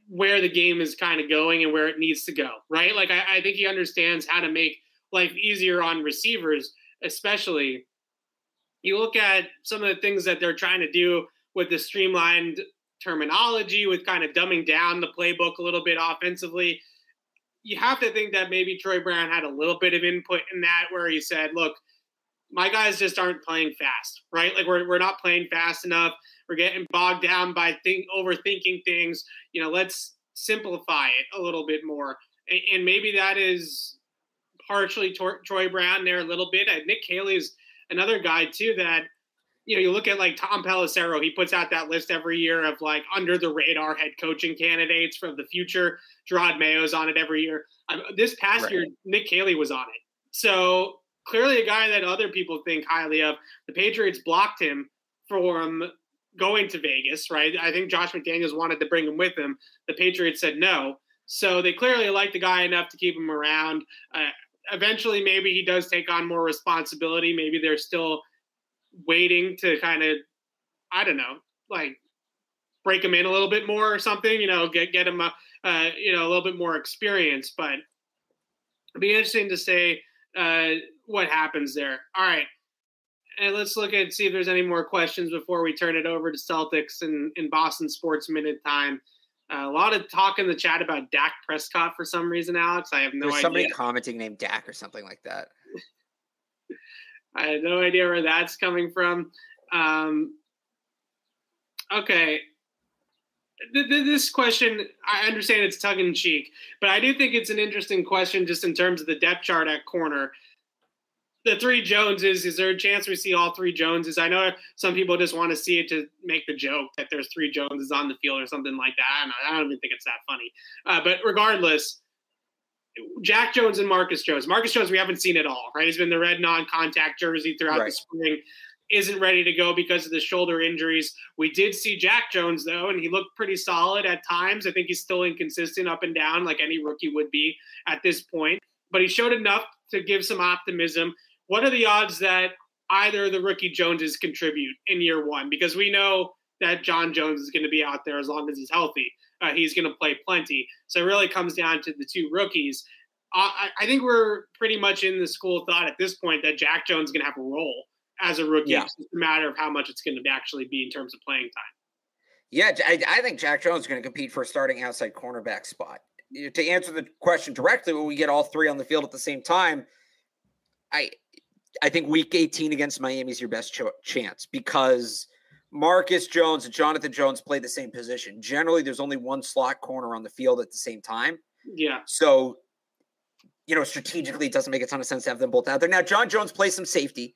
where the game is kind of going and where it needs to go, right? Like I, I think he understands how to make life easier on receivers, especially you look at some of the things that they're trying to do with the streamlined terminology, with kind of dumbing down the playbook a little bit offensively. you have to think that maybe Troy Brown had a little bit of input in that, where he said, "Look, my guys just aren't playing fast, right? Like we're we're not playing fast enough. We're getting bogged down by think overthinking things. You know, let's simplify it a little bit more." And, and maybe that is partially Tor- Troy Brown there a little bit. Nick Caley is another guy too that you know, you look at like Tom Pelissero, he puts out that list every year of like under the radar head coaching candidates for the future. Jerod Mayo's on it every year. Um, this past right. year, Nick Caley was on it. So clearly a guy that other people think highly of. The Patriots blocked him from going to Vegas, right? I think Josh McDaniels wanted to bring him with him. The Patriots said no. So they clearly like the guy enough to keep him around. Uh, eventually, maybe he does take on more responsibility. Maybe they're still waiting to kind of, I don't know, like break him in a little bit more or something. You know, get get him a, uh, you know a little bit more experience. But it'd be interesting to say uh, what happens there. All right. And let's look at see if there's any more questions before we turn it over to Celtics and in Boston Sports Minute time. Uh, a lot of talk in the chat about Dak Prescott for some reason, Alex. I have no There's idea. somebody commenting named Dak or something like that. I had no idea where that's coming from. Um, okay. This question, I understand it's tongue in cheek, but I do think it's an interesting question just in terms of the depth chart at corner. The three Joneses, is there a chance we see all three Joneses? I know some people just want to see it to make the joke that there's three Joneses on the field or something like that. I don't, I don't even think it's that funny. Uh, but regardless, Jack Jones and Marcus Jones. Marcus Jones, we haven't seen it all, right? He's been the red non-contact jersey throughout right. the spring. Isn't ready to go because of the shoulder injuries. We did see Jack Jones though, and he looked pretty solid at times. I think he's still inconsistent up and down, like any rookie would be at this point. But he showed enough to give some optimism. What are the odds that either of the rookie Joneses contribute in year one? Because we know that John Jones is going to be out there as long as he's healthy uh, he's going to play plenty. So it really comes down to the two rookies. I, I, think we're pretty much in the school of thought at this point that Jack Jones is going to have a role as a rookie. Yeah. It's just a matter of how much it's going to actually be in terms of playing time. Yeah, I, I think Jack Jones is going to compete for a starting outside cornerback spot. To answer the question directly, when we get all three on the field at the same time, I I think Week 18 against Miami is your best ch- chance because Marcus Jones and Jonathan Jones play the same position. Generally, there's only one slot corner on the field at the same time. Yeah. So, you know, strategically, it doesn't make a ton of sense to have them both out there. Now, Jon Jones plays some safety.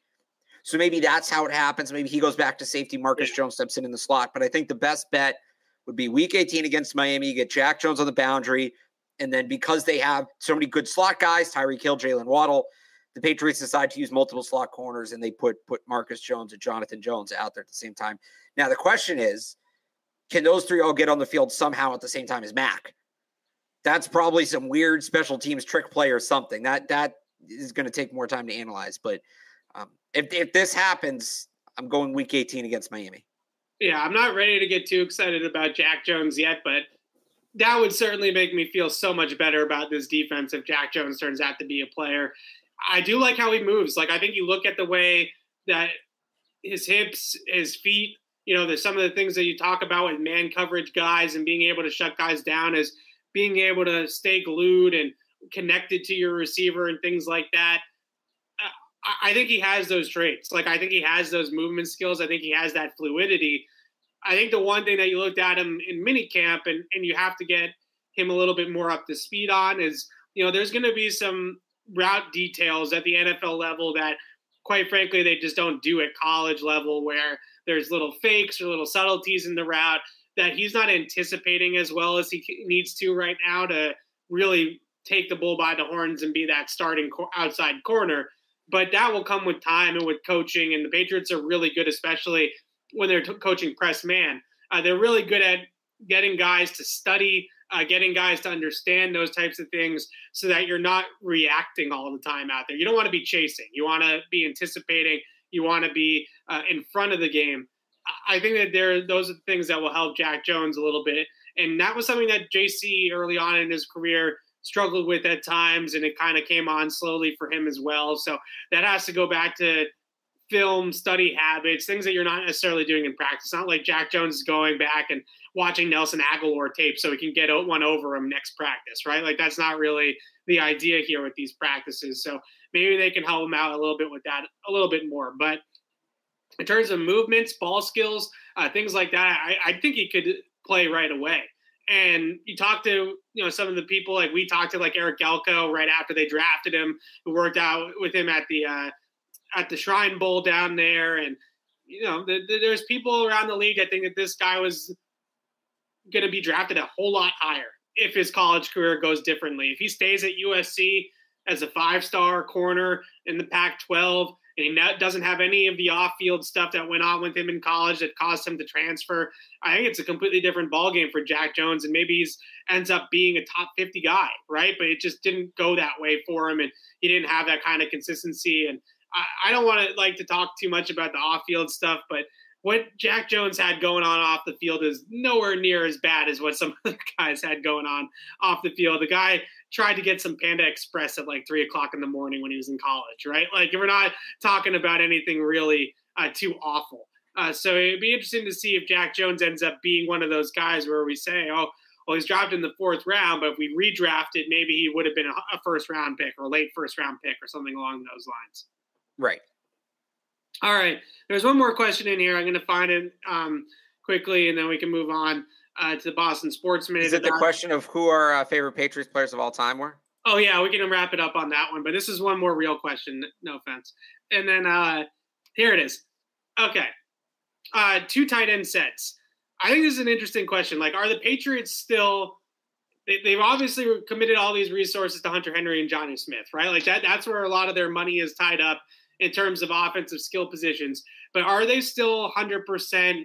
So maybe that's how it happens. Maybe he goes back to safety. Marcus yeah. Jones steps in in the slot. But I think the best bet would be week 18 against Miami. You get Jack Jones on the boundary. And then because they have so many good slot guys, Tyreek Hill, Jaylen Waddle, the Patriots decide to use multiple slot corners and they put put Marcus Jones and Jonathan Jones out there at the same time. Now the question is, can those three all get on the field somehow at the same time as Mac? That's probably some weird special teams trick play or something. That that is going to take more time to analyze. But um, if if this happens, I'm going Week 18 against Miami. Yeah, I'm not ready to get too excited about Jack Jones yet, but that would certainly make me feel so much better about this defense if Jack Jones turns out to be a player. I do like how he moves. Like I think you look at the way that his hips, his feet, you know, there's some of the things that you talk about with man coverage guys and being able to shut guys down is being able to stay glued and connected to your receiver and things like that. I think he has those traits. Like I think he has those movement skills. I think he has that fluidity. I think the one thing that you looked at him in minicamp and, and you have to get him a little bit more up to speed on is, you know, there's going to be some route details at the NFL level that, quite frankly, they just don't do at college level, where there's little fakes or little subtleties in the route that he's not anticipating as well as he needs to right now to really take the bull by the horns and be that starting outside corner. But that will come with time and with coaching. And the Patriots are really good, especially when they're t- coaching press man. Uh, they're really good at getting guys to study uh, getting guys to understand those types of things so that you're not reacting all the time out there. You don't want to be chasing. You want to be anticipating. You want to be uh, in front of the game. I think that there those are the things that will help Jack Jones a little bit, and that was something that JC early on in his career struggled with at times, and it kind of came on slowly for him as well. So that has to go back to film study habits, things that you're not necessarily doing in practice. Not like Jack Jones is going back and watching Nelson Agholor tape so he can get one over him next practice, right? Like that's not really the idea here with these practices. So maybe they can help him out a little bit with that a little bit more. But in terms of movements, ball skills, uh, things like that, I, I think he could play right away. And you talk to you know some of the people like we talked to like Eric Galko right after they drafted him, who worked out with him at the uh, at the Shrine Bowl down there, and you know the, the, there's people around the league that think that this guy was going to be drafted a whole lot higher if his college career goes differently. If he stays at USC as a five star corner in the Pac 12 and he doesn't have any of the off-field stuff that went on with him in college that caused him to transfer. I think it's a completely different ballgame for Jack Jones, and maybe he's ends up being a top 50 guy, right? But it just didn't go that way for him, and he didn't have that kind of consistency. And I, I don't want to like to talk too much about the off-field stuff, but what Jack Jones had going on off the field is nowhere near as bad as what some (laughs) of the guys had going on off the field. The guy tried to get some Panda Express at like three o'clock in the morning when he was in college, right? Like we're not talking about anything really uh, too awful. Uh, so it'd be interesting to see if Jack Jones ends up being one of those guys where we say, oh, well, he's drafted in the fourth round, but if we redrafted, maybe he would have been a first round pick or a late first round pick or something along those lines. Right. All right. There's one more question in here. I'm going to find it um, quickly, and then we can move on uh, to the Boston Sports Minute. Is it the question of who our uh, favorite Patriots players of all time were? Oh yeah, we can wrap it up on that one. But this is one more real question. No offense. And then uh, here it is. Okay, uh, two tight end sets. I think this is an interesting question. Like, are the Patriots still? They, have obviously committed all these resources to Hunter Henry and Jonnu Smith, right? Like that. That's where a lot of their money is tied up in terms of offensive skill positions. But are they still 100%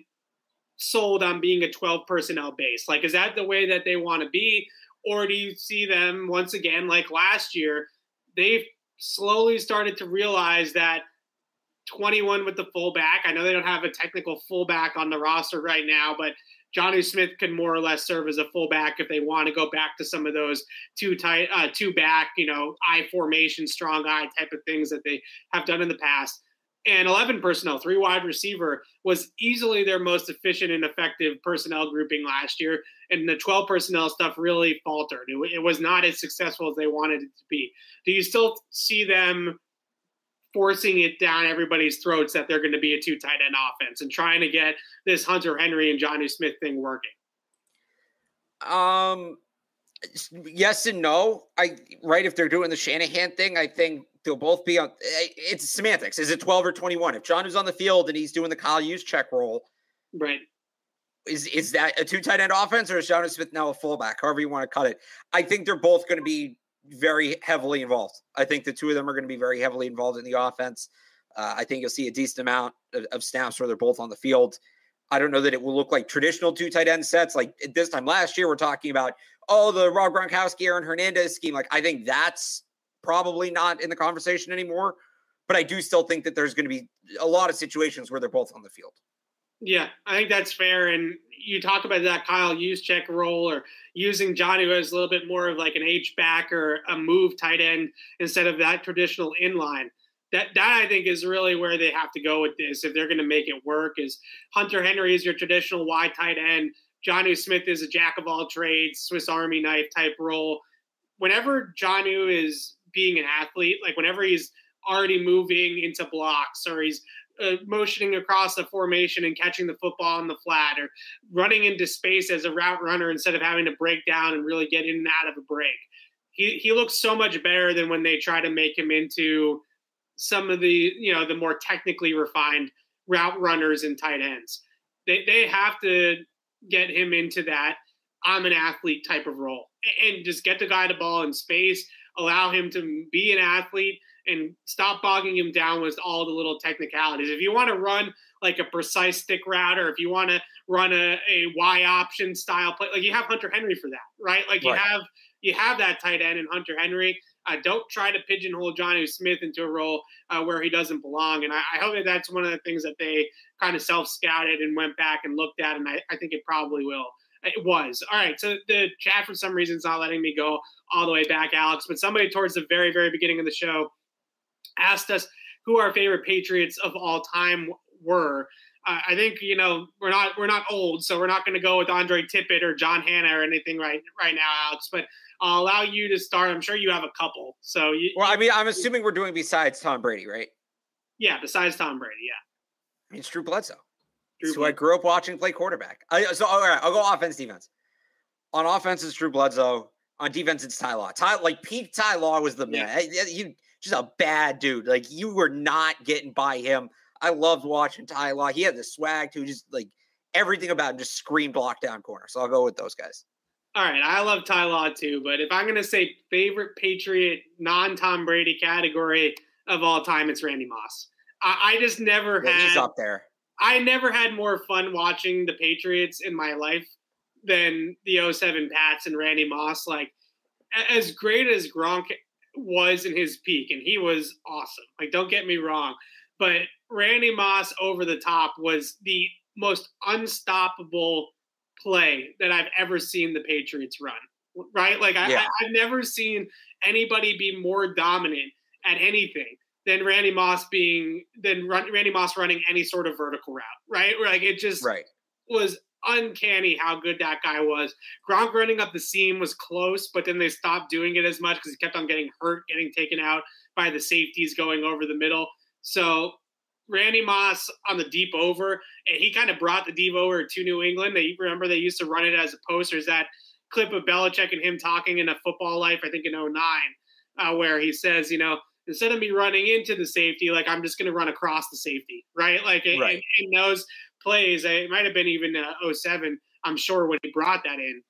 sold on being a 12 personnel base? Like, is that the way that they want to be? Or do you see them once again, like last year, they've slowly started to realize that 21 with the fullback. I know they don't have a technical fullback on the roster right now, but Jonnu Smith can more or less serve as a fullback if they want to go back to some of those two tight, uh, two back, you know, I formation, strong I type of things that they have done in the past. And 11 personnel, three wide receiver, was easily their most efficient and effective personnel grouping last year. And the 12 personnel stuff really faltered. It, it was not as successful as they wanted it to be. Do you still see them forcing it down everybody's throats that they're going to be a two tight end offense and trying to get this Hunter Henry and Jonnu Smith thing working? Um, yes and no. I right if they're doing the Shanahan thing, I think they'll both be on. Eh, it's semantics. Is it twelve or twenty one? If John is on the field and he's doing the Kyle Juszczyk role, right? Is is that a two tight end offense or is Jonnu Smith now a fullback? However you want to cut it. I think they're both going to be very heavily involved. I think the two of them are going to be very heavily involved in the offense. Uh, I think you'll see a decent amount of, of, snaps where they're both on the field. I don't know that it will look like traditional two tight end sets. Like this time last year, we're talking about, oh, the Rob Gronkowski, Aaron Hernandez scheme. Like I think that's probably not in the conversation anymore. But I do still think that there's going to be a lot of situations where they're both on the field. Yeah, I think that's fair. And you talk about that Kyle Juszczyk role or using Jonnu as a little bit more of like an H back or a move tight end instead of that traditional inline. That that I think is really where they have to go with this if they're going to make it work. Is Hunter Henry is your traditional wide tight end. Jonnu Smith is a jack of all trades, Swiss Army knife type role. Whenever Jonnu is being an athlete, like whenever he's already moving into blocks or he's uh, motioning across the formation and catching the football on the flat or running into space as a route runner instead of having to break down and really get in and out of a break. He, he looks so much better than when they try to make him into some of the, you know, the more technically refined route runners and tight ends. They, they have to get him into that I'm an athlete type of role and just get the guy the ball in space, allow him to be an athlete and stop bogging him down with all the little technicalities. If you want to run like a precise stick route, or if you want to run a, a Y option style play, like you have Hunter Henry for that, right? Like you have you have that tight end in Hunter Henry. Uh, don't try to pigeonhole Jonnu Smith into a role uh, where he doesn't belong. And I, I, hope that that's one of the things that they kind of self scouted and went back and looked at. And I, I think it probably will. It was. All right. So the chat, for some reason, is not letting me go all the way back, Alex. But somebody towards the very, very beginning of the show asked us who our favorite Patriots of all time were. Uh, I think you know we're not we're not old, so we're not going to go with Andre Tippett or John Hannah or anything right right now, Alex. But I'll allow you to start. I'm sure you have a couple. So you, well, I mean, I'm assuming we're doing besides Tom Brady, right? Yeah, besides Tom Brady, yeah. I mean, it's Drew Bledsoe. Drew who I grew up watching play quarterback. I, so all right, I'll go offense, defense. On offense, it's Drew Bledsoe. On defense, it's Ty Law. Ty, like peak Ty Law was the man. Yeah. He just a bad dude. Like you were not getting by him. I loved watching Ty Law. He had the swag too, just like everything about him just screamed lockdown corner. So I'll go with those guys. All right, I love Ty Law too, but if I'm gonna say favorite Patriot non Tom Brady category of all time, it's Randy Moss. I, I just never yeah, had. He's up there. I never had more fun watching the Patriots in my life than the 07 Pats and Randy Moss. Like, as great as Gronk was in his peak, and he was awesome. Like, don't get me wrong, but Randy Moss over the top was the most unstoppable play that I've ever seen the Patriots run. Right? Like, I, yeah. I, I've never seen anybody be more dominant at anything than Randy Moss being than Randy Moss running any sort of vertical route, right? Like it just right. was uncanny how good that guy was. Gronk running up the seam was close, but then they stopped doing it as much because he kept on getting hurt, getting taken out by the safeties going over the middle. So Randy Moss on the deep over, and he kind of brought the deep over to New England. They remember they used to run it as a post. There's that clip of Belichick and him talking in a football life, I think in 09, uh, where he says, you know, instead of me running into the safety, like I'm just going to run across the safety, right? Like right. In, in, those plays, it might have been even uh, 07, I'm sure, when he brought that in.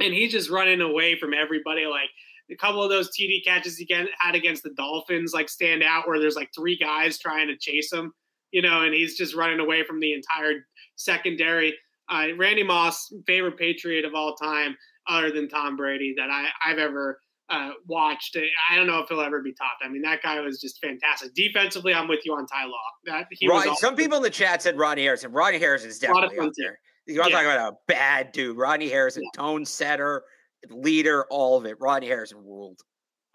And he's just running away from everybody. Like a couple of those TD catches he had against the Dolphins, like stand out where there's like three guys trying to chase him, you know, and he's just running away from the entire secondary. Uh, Randy Moss, favorite Patriot of all time, other than Tom Brady, that I, I've ever uh, watched. I don't know if he'll ever be topped. I mean, that guy was just fantastic. Defensively, I'm with you on Ty Law. That he right. Some people in the chat said Rodney Harrison. Rodney Harrison is definitely up there. You're yeah. talking about a bad dude. Rodney Harrison, yeah. tone setter, leader, all of it. Rodney Harrison ruled.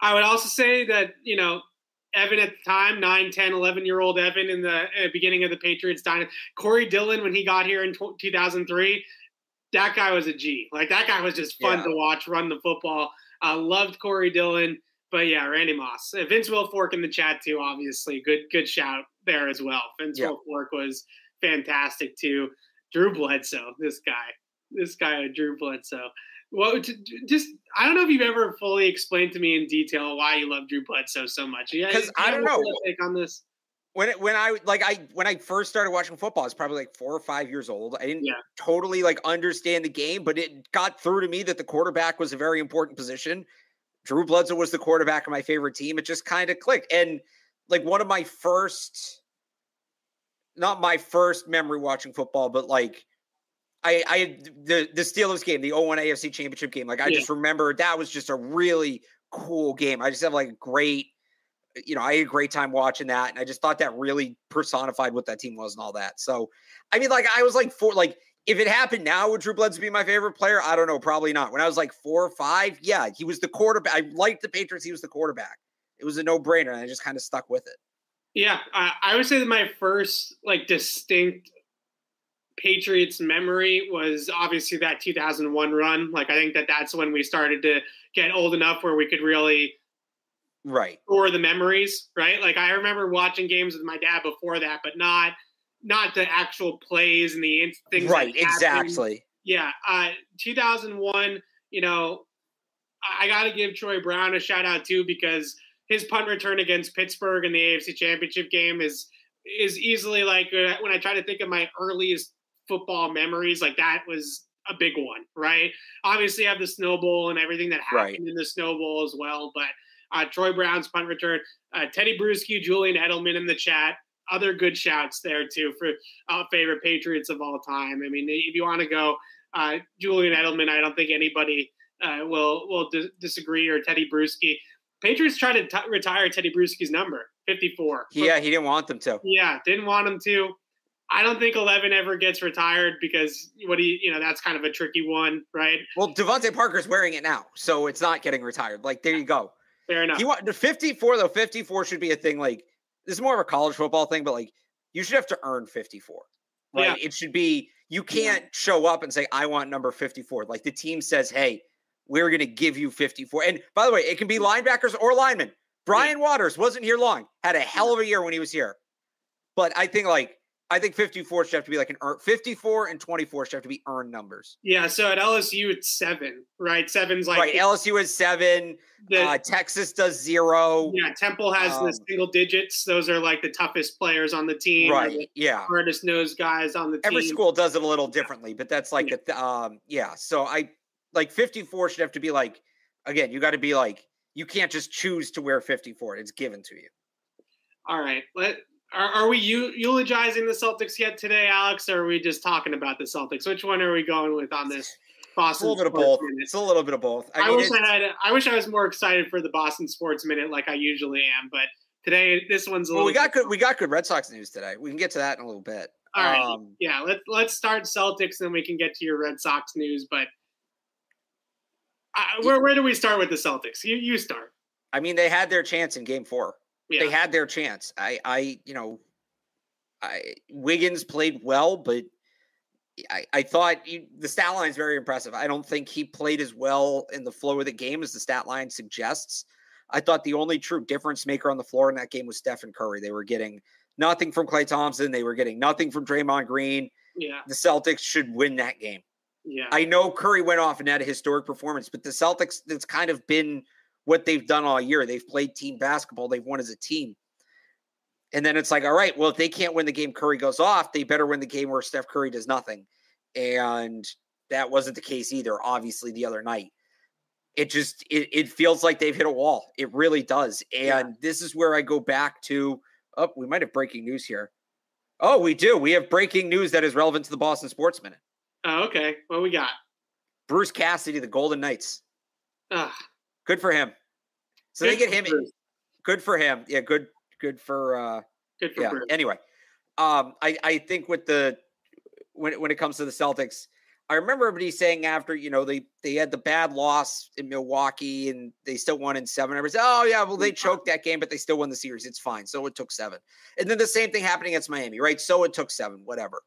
I would also say that, you know, Evan at the time, 9, 10, 11 year old Evan in the uh, beginning of the Patriots dynasty. Corey Dillon, when he got here in t- 2003, that guy was a G. Like, that guy was just fun yeah. to watch run the football. I loved Corey Dillon, but yeah, Randy Moss, Vince Wilfork in the chat too. Obviously, good good shout there as well. Vince yep. Wilfork was fantastic too. Drew Bledsoe, this guy, this guy, Drew Bledsoe. Well, just I don't know if you've ever fully explained to me in detail why you love Drew Bledsoe so much. Yeah, because I don't know. Take on this when it, when I like I when I first started watching football, I was probably like four or five years old. I didn't yeah. totally like understand the game, but it got through to me that the quarterback was a very important position. Drew Bledsoe was the quarterback of my favorite team. It just kind of clicked. And like one of my first, not my first memory watching football, but like I I the the Steelers game, the 01 AFC Championship game. Like I yeah. just remember that was just a really cool game. I just have like a great you know, I had a great time watching that. And I just thought that really personified what that team was and all that. So, I mean, like, I was like, four, like, if it happened now, would Drew Bledsoe be my favorite player? I don't know. Probably not. When I was like four or five, yeah, he was the quarterback. I liked the Patriots. He was the quarterback. It was a no brainer. And I just kind of stuck with it. Yeah. I, I would say that my first, like, distinct Patriots memory was obviously that 2001 run. Like, I think that that's when we started to get old enough where we could really right. or the memories right? Like i remember watching games with my dad before that but not not the actual plays and the things right exactly. Yeah uh 2001 you know i got to give troy brown a shout out too because his punt return against pittsburgh in the afc championship game is is easily like uh, when i try to think of my earliest football memories like that was a big one right? Obviously I have the Snow Bowl and everything that happened right. in the Snow Bowl as well but uh, Troy Brown's punt return, uh, Tedy Bruschi, Julian Edelman in the chat. Other good shouts there too for uh, favorite Patriots of all time. I mean, if you want to go uh, Julian Edelman, I don't think anybody uh, will will di- disagree or Tedy Bruschi. Patriots tried to t- retire Tedy Bruschi's number, 54. Yeah, he didn't want them to. Yeah, didn't want him to. I don't think 11 ever gets retired because what do you, you know, that's kind of a tricky one, right? Well, DeVante Parker's wearing it now, so it's not getting retired. Like, there you go. Fair enough. He want 54 though. 54 should be a thing. Like this is more of a college football thing, but like you should have to earn 54. Right? Yeah. It should be you can't show up and say I want number 54. Like the team says, "Hey, we're going to give you 54." And by the way, it can be linebackers or linemen. Brian yeah. Waters wasn't here long. Had a hell of a year when he was here. But I think like I think 54 should have to be like an earn 54 and 24 should have to be earned numbers. Yeah. So at LSU, it's seven, right? Seven's like right. LSU is seven. The, uh, Texas does zero. Yeah. Temple has um, the single digits. Those are like the toughest players on the team. Right. Yeah. Hardest nose guys on the team. Every school does it a little differently, but that's like, yeah. A, um, yeah. So I like 54 should have to be like, again, you got to be like, you can't just choose to wear 54. It's given to you. All right. Let are, are we eulogizing the Celtics yet today, Alex? Or are we just talking about the Celtics? Which one are we going with on this? Boston. It's a little bit of both. Minute? It's a little bit of both. I, I mean, wish I had. I wish I was more excited for the Boston Sports Minute, like I usually am. But today, this one's a well, We got good. We got good Red Sox news today. We can get to that in a little bit. All right. Um, yeah. Let's let's start Celtics, then we can get to your Red Sox news. But uh, where where do we start with the Celtics? You you start. I mean, they had their chance in Game Four. Yeah. They had their chance. I I you know I, Wiggins played well, but I, I thought he, the stat line is very impressive. I don't think he played as well in the flow of the game as the stat line suggests. I thought the only true difference maker on the floor in that game was Stephen Curry. They were getting nothing from Klay Thompson. They were getting nothing from Draymond Green. Yeah. The Celtics should win that game. Yeah. I know Curry went off and had a historic performance, but the Celtics, that's kind of been what they've done all year. They've played team basketball, they've won as a team. And then it's like, all right, well, if they can't win the game, Curry goes off, they better win the game where Steph Curry does nothing. And that wasn't the case either, obviously, the other night. It just it, it feels like they've hit a wall. It really does. And yeah. this is where I go back to oh, we might have breaking news here. Oh, we do. We have breaking news that is relevant to the Boston Sports Minute. Oh, okay. What we got? Bruce Cassidy, the Golden Knights. Ugh. Good for him. So good they get him. Bruce. Good for him. Yeah, good good for uh good for yeah. Anyway, um, I I think with the when when it comes to the Celtics, I remember everybody saying after you know they they had the bad loss in Milwaukee and they still won in seven. Everybody said, "Oh yeah, well they choked that game, but they still won the series. It's fine." So it took seven, and then the same thing happening against Miami, right? So it took seven, whatever.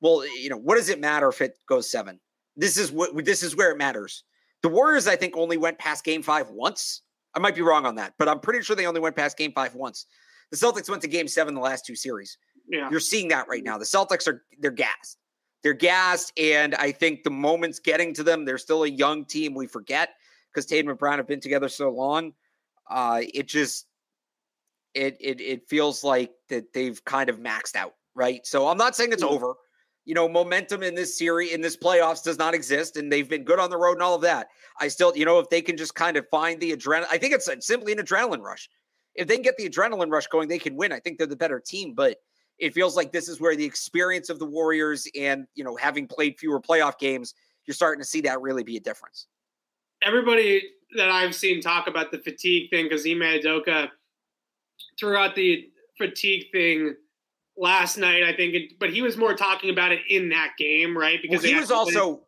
Well, you know, what does it matter if it goes seven? This is what this is where it matters. The Warriors, I think, only went past Game Five once. I might be wrong on that, but I'm pretty sure they only went past Game Five once. The Celtics went to game seven the last two series. Yeah. You're seeing that right now. The Celtics are they're gassed. They're gassed, and I think the moment's getting to them. They're still a young team. We forget because Tatum and Brown have been together so long. Uh, it just it it it feels like that they've kind of maxed out, right? So I'm not saying it's over. You know, momentum in this series, in this playoffs, does not exist, and they've been good on the road and all of that. I still, you know, if they can just kind of find the adrenaline, I think it's simply an adrenaline rush if they can get the adrenaline rush going, they can win. I think they're the better team, but it feels like this is where the experience of the Warriors and, you know, having played fewer playoff games, you're starting to see that really be a difference. Everybody that I've seen talk about the fatigue thing, because Ime Udoka threw out the fatigue thing last night, I think, it, but he was more talking about it in that game, right? Because well, he was also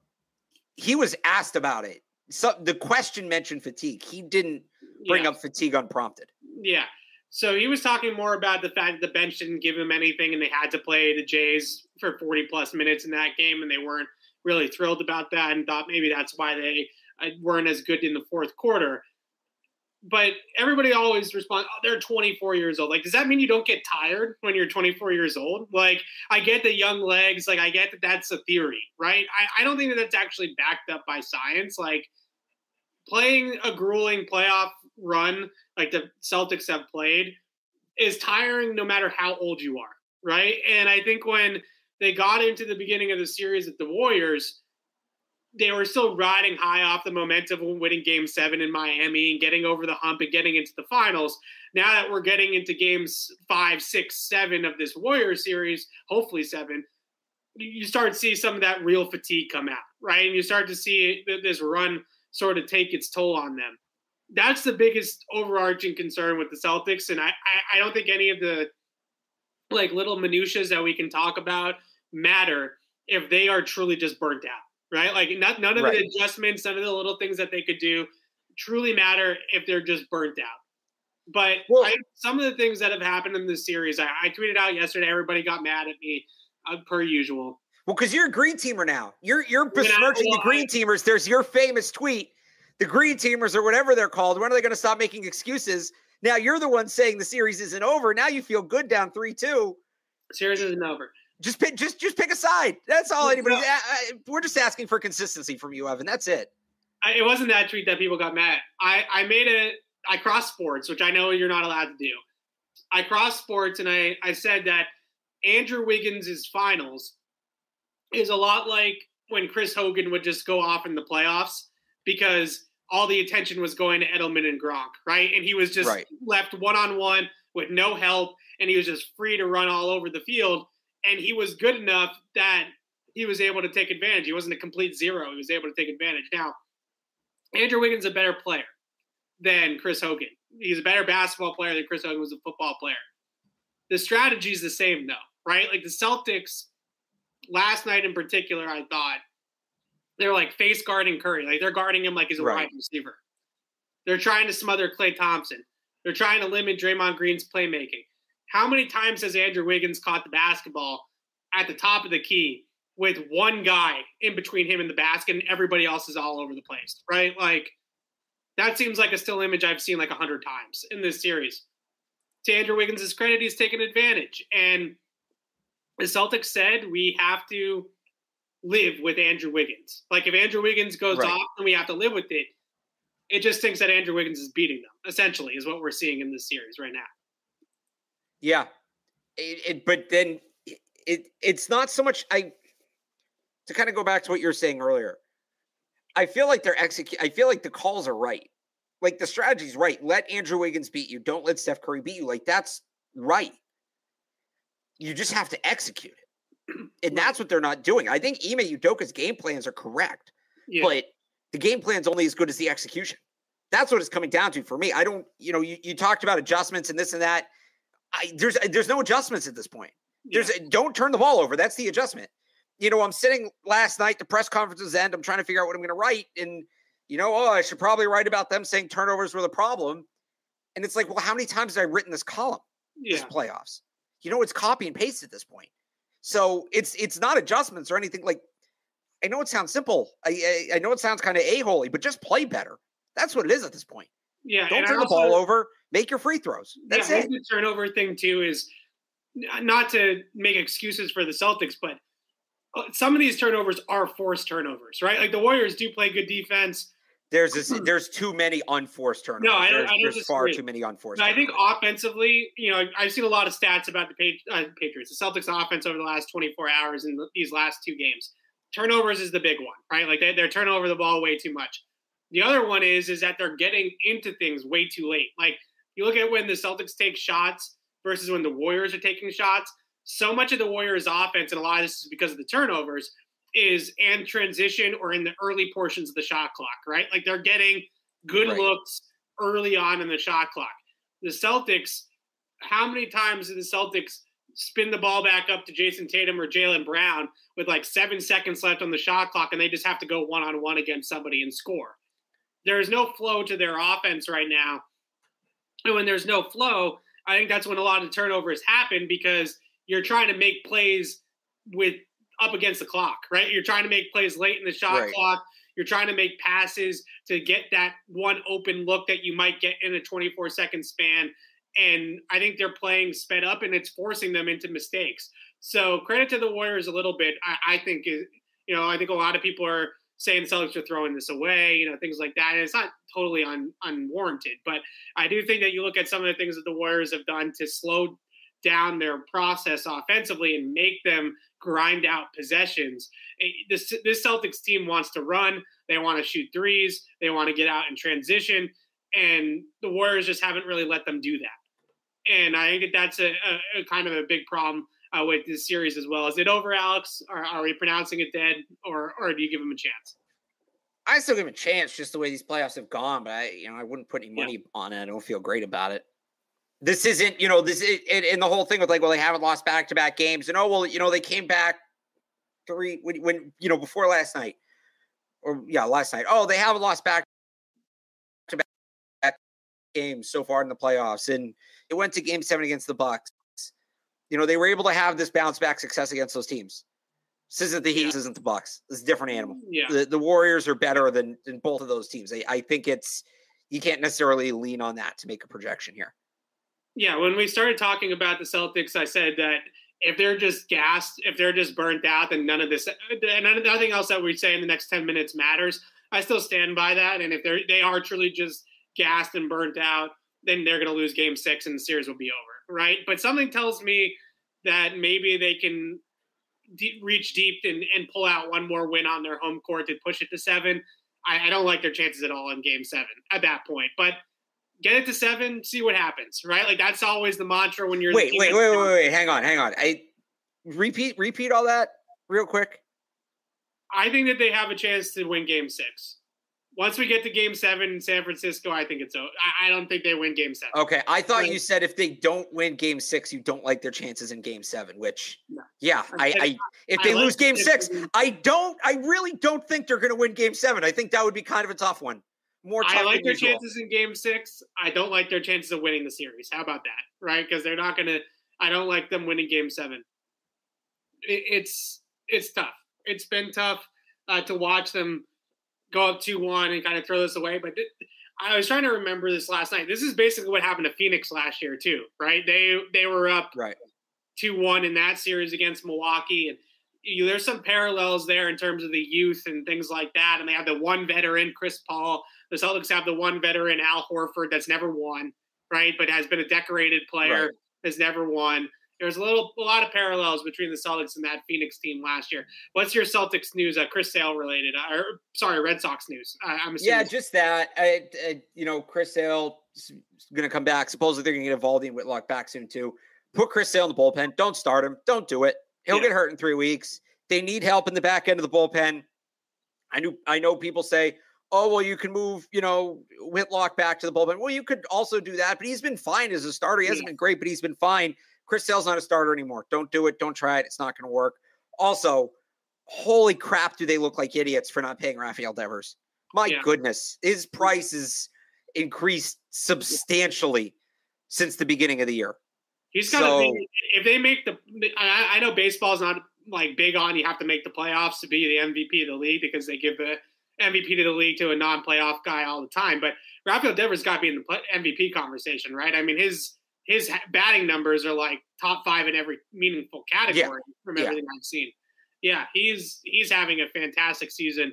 he was asked about it. So the question mentioned fatigue. He didn't bring yeah. up fatigue unprompted. Yeah. So he was talking more about the fact that the bench didn't give him anything and they had to play the Jays for 40 plus minutes in that game and they weren't really thrilled about that and thought maybe that's why they uh, weren't as good in the fourth quarter. But everybody always responds, oh, they're 24 years old. Like, does that mean you don't get tired when you're 24 years old? Like, I get the young legs. Like, I get that that's a theory, right? I, I don't think that that's actually backed up by science. Like, playing a grueling playoff run like the Celtics have played is tiring no matter how old you are, right? And I think when they got into the beginning of the series at the Warriors, they were still riding high off the momentum of winning game seven in Miami and getting over the hump and getting into the finals. Now that we're getting into games five, six, seven of this Warrior series, hopefully seven, you start to see some of that real fatigue come out, right? And you start to see this run sort of take its toll on them that's the biggest overarching concern with the Celtics, and I, I, I don't think any of the like little minutiae that we can talk about matter if they are truly just burnt out, right? Like not, none of right. the adjustments, none of the little things that they could do truly matter if they're just burnt out. But well, I, some of the things that have happened in this series, I, I tweeted out yesterday. Everybody got mad at me, uh, per usual. Well, because you're a green teamer now. You're you're besmirching the green teamers. There's your famous tweet. The green teamers or whatever they're called. When are they going to stop making excuses? Now you're the one saying the series isn't over. Now you feel good down three two. Series isn't over. Just pick, just just pick a side. That's all anybody. No. we're just asking for consistency from you, Evan. That's it. I, it wasn't that tweet that people got mad. I I made a I cross sports, which I know you're not allowed to do. I cross sports, and I I said that Andrew Wiggins' finals is a lot like when Chris Hogan would just go off in the playoffs because all the attention was going to Edelman and Gronk, right? And he was just right. left one on one with no help, and he was just free to run all over the field. And he was good enough that he was able to take advantage. He wasn't a complete zero. He was able to take advantage. Now, Andrew Wiggins is a better player than Chris Hogan. He's a better basketball player than Chris Hogan was a football player. The strategy is the same, though, right? Like the Celtics last night in particular, I thought they're like face guarding Curry. Like they're guarding him like he's a right. wide receiver. They're trying to smother Klay Thompson. They're trying to limit Draymond Green's playmaking. How many times has Andrew Wiggins caught the basketball at the top of the key with one guy in between him and the basket and everybody else is all over the place, right? Like that seems like a still image I've seen like a hundred times in this series. To Andrew Wiggins' credit, he's taken advantage. And the Celtics said we have to live with Andrew Wiggins. Like if Andrew Wiggins goes right. off, and we have to live with it. It just thinks that Andrew Wiggins is beating them. Essentially, is what we're seeing in this series right now. Yeah, it, it, but then it it's not so much. I to kind of go back to what you were saying earlier. I feel like they're execute. I feel like the calls are right. Like the strategy's right. Let Andrew Wiggins beat you. Don't let Steph Curry beat you. Like that's right. You just have to execute it. (clears throat) And that's what they're not doing. I think Ime Udoka's game plans are correct, yeah. but the game plan's only as good as the execution. That's what it's coming down to for me. I don't, you know, you, you talked about adjustments and this and that. I, there's uh, there's no adjustments at this point. There's yeah. don't turn the ball over. That's the adjustment. You know, I'm sitting last night, the press conferences end. I'm trying to figure out what I'm going to write, and you know, oh, I should probably write about them saying turnovers were the problem. And it's like, well, how many times have I written this column? Yeah. This playoffs. You know, it's copy and paste at this point. So it's it's not adjustments or anything like. I know it sounds simple. I I, I know it sounds kind of a holy, but just play better. That's what it is at this point. Yeah, don't turn the ball over. Make your free throws. That's yeah, it. The turnover thing too is not to make excuses for the Celtics, but uh, some of these turnovers are forced turnovers, right? Like the Warriors do play good defense. There's this, there's too many unforced turnovers. No, I don't. There's, I don't there's far too many unforced. I think offensively, you know, I've seen a lot of stats about the uh, Patriots, the Celtics offense over the last 24 hours in these last two games. Turnovers is the big one, right? Like they, they're turning over the ball way too much. The other one is is that they're getting into things way too late. Like you look at when the Celtics take shots versus when the Warriors are taking shots. So much of the Warriors' offense, and a lot of this is because of the turnovers, is and transition or in the early portions of the shot clock, right? Like they're getting good right. looks early on in the shot clock. The Celtics, how many times did the Celtics spin the ball back up to Jayson Tatum or Jaylen Brown with like seven seconds left on the shot clock and they just have to go one on one against somebody and score? There is no flow to their offense right now. And when there's no flow, I think that's when a lot of turnovers happen because you're trying to make plays with up against the clock, right? You're trying to make plays late in the shot right. clock. You're trying to make passes to get that one open look that you might get in a 24 second span. And I think they're playing sped up and it's forcing them into mistakes. So credit to the Warriors a little bit. I, I think, you know, I think a lot of people are saying the Celtics are throwing this away, you know, things like that. And it's not totally un, unwarranted, but I do think that you look at some of the things that the Warriors have done to slow down their process offensively and make them grind out possessions. Eh, this, this Celtics team wants to run. They want to shoot threes. They want to get out and transition. And the Warriors just haven't really let them do that. And I think that that's a, a, a kind of a big problem uh, with this series as well. Is it over, Alex? Or are we pronouncing it dead, or or do you give them a chance? I still give him a chance, just the way these playoffs have gone. But I, you know, I wouldn't put any money yeah. on it. I don't feel great about it this isn't, you know, this is, and, the whole thing with like, well, they haven't lost back to back games. And oh, well, you know, they came back three when, when, you know, before last night or yeah, last night. Oh, they haven't lost back to back games so far in the playoffs, and it went to Game Seven against the Bucks. You know, they were able to have this bounce back success against those teams. This isn't the Heat. This isn't the Bucks. This is a different animal. Yeah. The, the Warriors are better than, than both of those teams. I, I think it's you can't necessarily lean on that to make a projection here. Yeah, when we started talking about the Celtics, I said that if they're just gassed, if they're just burnt out, then none of this, uh, and nothing else that we say in the next ten minutes matters. I still stand by that. And if they're they are truly just gassed and burnt out, then they're going to lose Game Six, and the series will be over, right? But something tells me that maybe they can de- reach deep and, and pull out one more win on their home court to push it to seven. I, I don't like their chances at all in Game Seven at that point, but get it to seven, see what happens, right? Like that's always the mantra when you're. Wait, wait, wait, wait, wait, hang on, hang on. I repeat, repeat all that real quick. I think that they have a chance to win Game Six. Once we get to Game Seven in San Francisco, I think it's. I, I don't think they win Game Seven. Okay, I thought you said if they don't win Game Six, you don't like their chances in Game Seven. Which, no. yeah, I, I, if they lose Game Six, I don't. I really don't think they're going to win Game Seven. I think that would be kind of a tough one. More. I like their usual. chances in Game Six. I don't like their chances of winning the series. How about that? Right? Because they're not going to. I don't like them winning Game Seven. It, it's it's tough. It's been tough uh, to watch them go up 2 1 and kind of throw this away. But th- I was trying to remember this last night. This is basically what happened to Phoenix last year, too, right? They they were up right 2 1 in that series against Milwaukee. And you, there's some parallels there in terms of the youth and things like that. And they have the one veteran, Chris Paul. The Celtics have the one veteran, Al Horford, that's never won, right? But has been a decorated player, right. has never won there's a little a lot of parallels between the Celtics and that Phoenix team last year. What's your Celtics news? Uh, Chris Sale related, uh, or sorry, Red Sox news. Uh, I'm assuming. Yeah, just that. I, I, you know, Chris Sale is going to come back. Supposedly they're going to get Eovaldi and Whitlock back soon too. Put Chris Sale in the bullpen. Don't start him. Don't do it. He'll yeah. get hurt in three weeks. They need help in the back end of the bullpen. I knew. I know people say, "Oh, well, you can move, you know, Whitlock back to the bullpen." Well, you could also do that, but he's been fine as a starter. He hasn't yeah. been great, but he's been fine. Chris Sale's not a starter anymore. Don't do it. Don't try it. It's not going to work. Also, holy crap, do they look like idiots for not paying Rafael Devers? My yeah. goodness, his price is increased substantially since the beginning of the year. He's got to so, be. If they make the, I, I know baseball's not like big on you have to make the playoffs to be the MVP of the league because they give the MVP to the league to a non-playoff guy all the time. But Rafael Devers got to be in the MVP conversation, right? I mean, his his batting numbers are like top five in every meaningful category yeah. from everything yeah. I've seen. Yeah, he's he's having a fantastic season.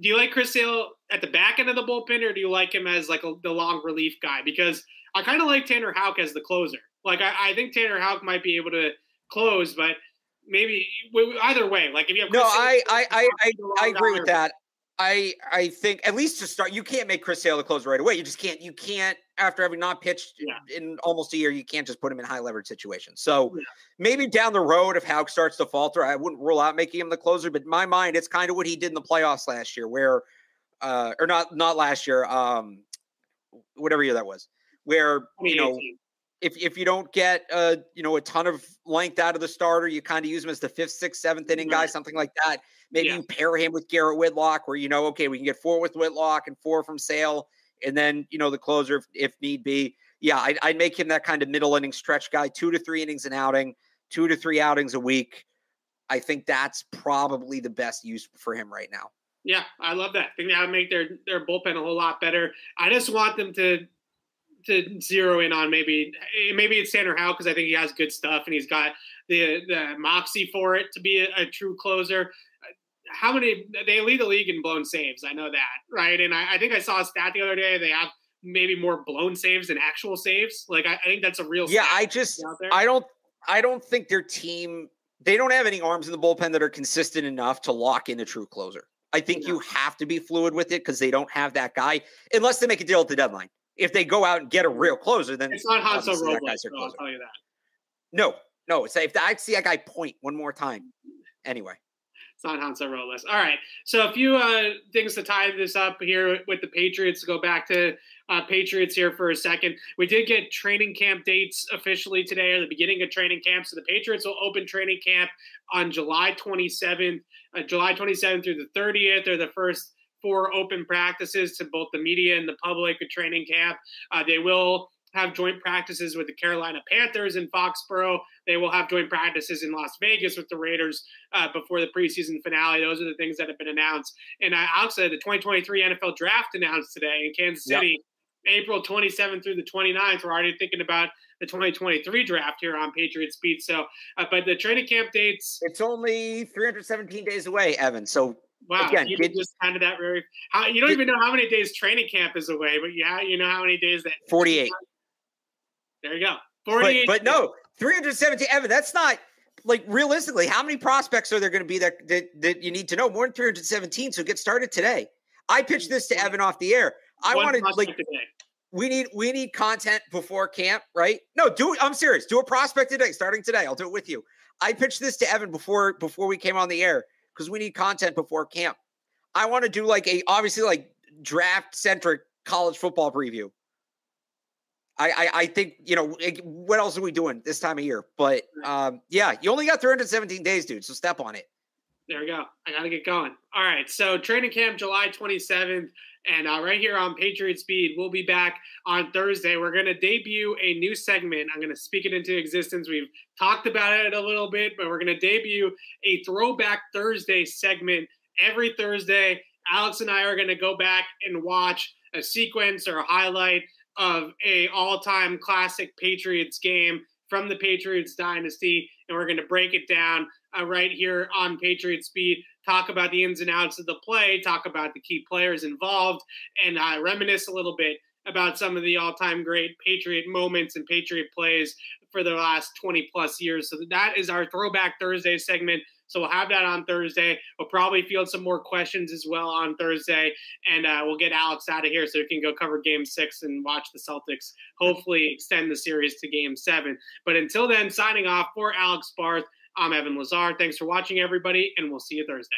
Do you like Chris Sale at the back end of the bullpen, or do you like him as like a, the long relief guy? Because I kind of like Tanner Houck as the closer. Like I, I, think Tanner Houck might be able to close, but maybe either way. Like if you have Chris no, Sale, I I I, I, I agree with that. I I think at least to start, you can't make Chris Sale the closer right away. You just can't. You can't after having not pitched yeah. in almost a year. You can't just put him in high leverage situations. So yeah. maybe down the road, if Houck starts to falter, I wouldn't rule out making him the closer. But in my mind, it's kind of what he did in the playoffs last year, where uh, or not not last year, um, whatever year that was, where you know if if you don't get uh you know a ton of length out of the starter, you kind of use him as the fifth, sixth, seventh inning guy, something like that. Maybe yeah. you pair him with Garrett Whitlock, where you know, okay, we can get four with Whitlock and four from Sale, and then you know the closer if, if need be. Yeah, I'd, I'd, make him that kind of middle inning stretch guy, two to three innings an outing, two to three outings a week. I think that's probably the best use for him right now. Yeah, I love that. I think that would make their their bullpen a whole lot better. I just want them to to zero in on maybe maybe it's Tanner Houck because I think he has good stuff and he's got the the moxie for it to be a, a, true closer. How many they lead the league in blown saves? I know that, right? And I, I, think I saw a stat the other day. They have maybe more blown saves than actual saves. Like I, I think that's a real. Yeah, I just I don't I don't think their team they don't have any arms in the bullpen that are consistent enough to lock in a true closer. I think you have to be fluid with it because they don't have that guy unless they make a deal at the deadline if they go out and get a real closer, then it's not Hansel Robles. So I'll tell you that. No, no. It's if I see that guy point one more time. Anyway, it's not Hansel Robles. All right. So a few uh, things to tie this up here with the Patriots. Go back to uh, Patriots here for a second. We did get training camp dates officially today, or the beginning of training camp. So the Patriots will open training camp on July 27th, uh, July 27th through the 30th, or the first four open practices to both the media and the public at training camp. Uh, they will have joint practices with the Carolina Panthers in Foxborough. They will have joint practices in Las Vegas with the Raiders uh, before the preseason finale. Those are the things that have been announced. And I also the 2023 NFL Draft announced today in Kansas City. Yep. April 27th through the 29th. We're already thinking about the 2023 draft here on Patriots Beat. So, uh, but the training camp dates. It's only 317 days away, Evan. So, wow, again, you get, just kind of that very. How, you don't even know how many days training camp is away, but yeah, you know how many days that. 48. There you go. 48. But, but no, 317. Evan, that's not like realistically. How many prospects are there going to be that, that that you need to know? More than 317. So get started today. I pitched this to Evan off the air. I wanted like today. we need we need content before camp, right? No, do I'm serious. Do a prospect today, starting today. I'll do it with you. I pitched this to Evan before before we came on the air because we need content before camp. I want to do like a obviously like draft centric college football preview. I, I, I think you know what else are we doing this time of year? But um, yeah, you only got 317 days, dude. So step on it. There we go. I got to get going. All right. So training camp July 27th. And uh, right here on Patriots Beat, we'll be back on Thursday. We're going to debut a new segment. I'm going to speak it into existence. We've talked about it a little bit, but we're going to debut a Throwback Thursday segment every Thursday. Alex and I are going to go back and watch a sequence or a highlight of a all-time classic Patriots game from the Patriots dynasty, and we're going to break it down uh, right here on Patriots Beat. Talk about the ins and outs of the play, talk about the key players involved, and uh, reminisce a little bit about some of the all-time great Patriot moments and Patriot plays for the last 20 plus years. So that is our Throwback Thursday segment. So we'll have that on Thursday. We'll probably field some more questions as well on Thursday, and uh, we'll get Alex out of here so we can go cover Game Six and watch the Celtics. Hopefully, extend the series to Game Seven. But until then, signing off for Alex Barth. I'm Evan Lazar. Thanks for watching, everybody, and we'll see you Thursday.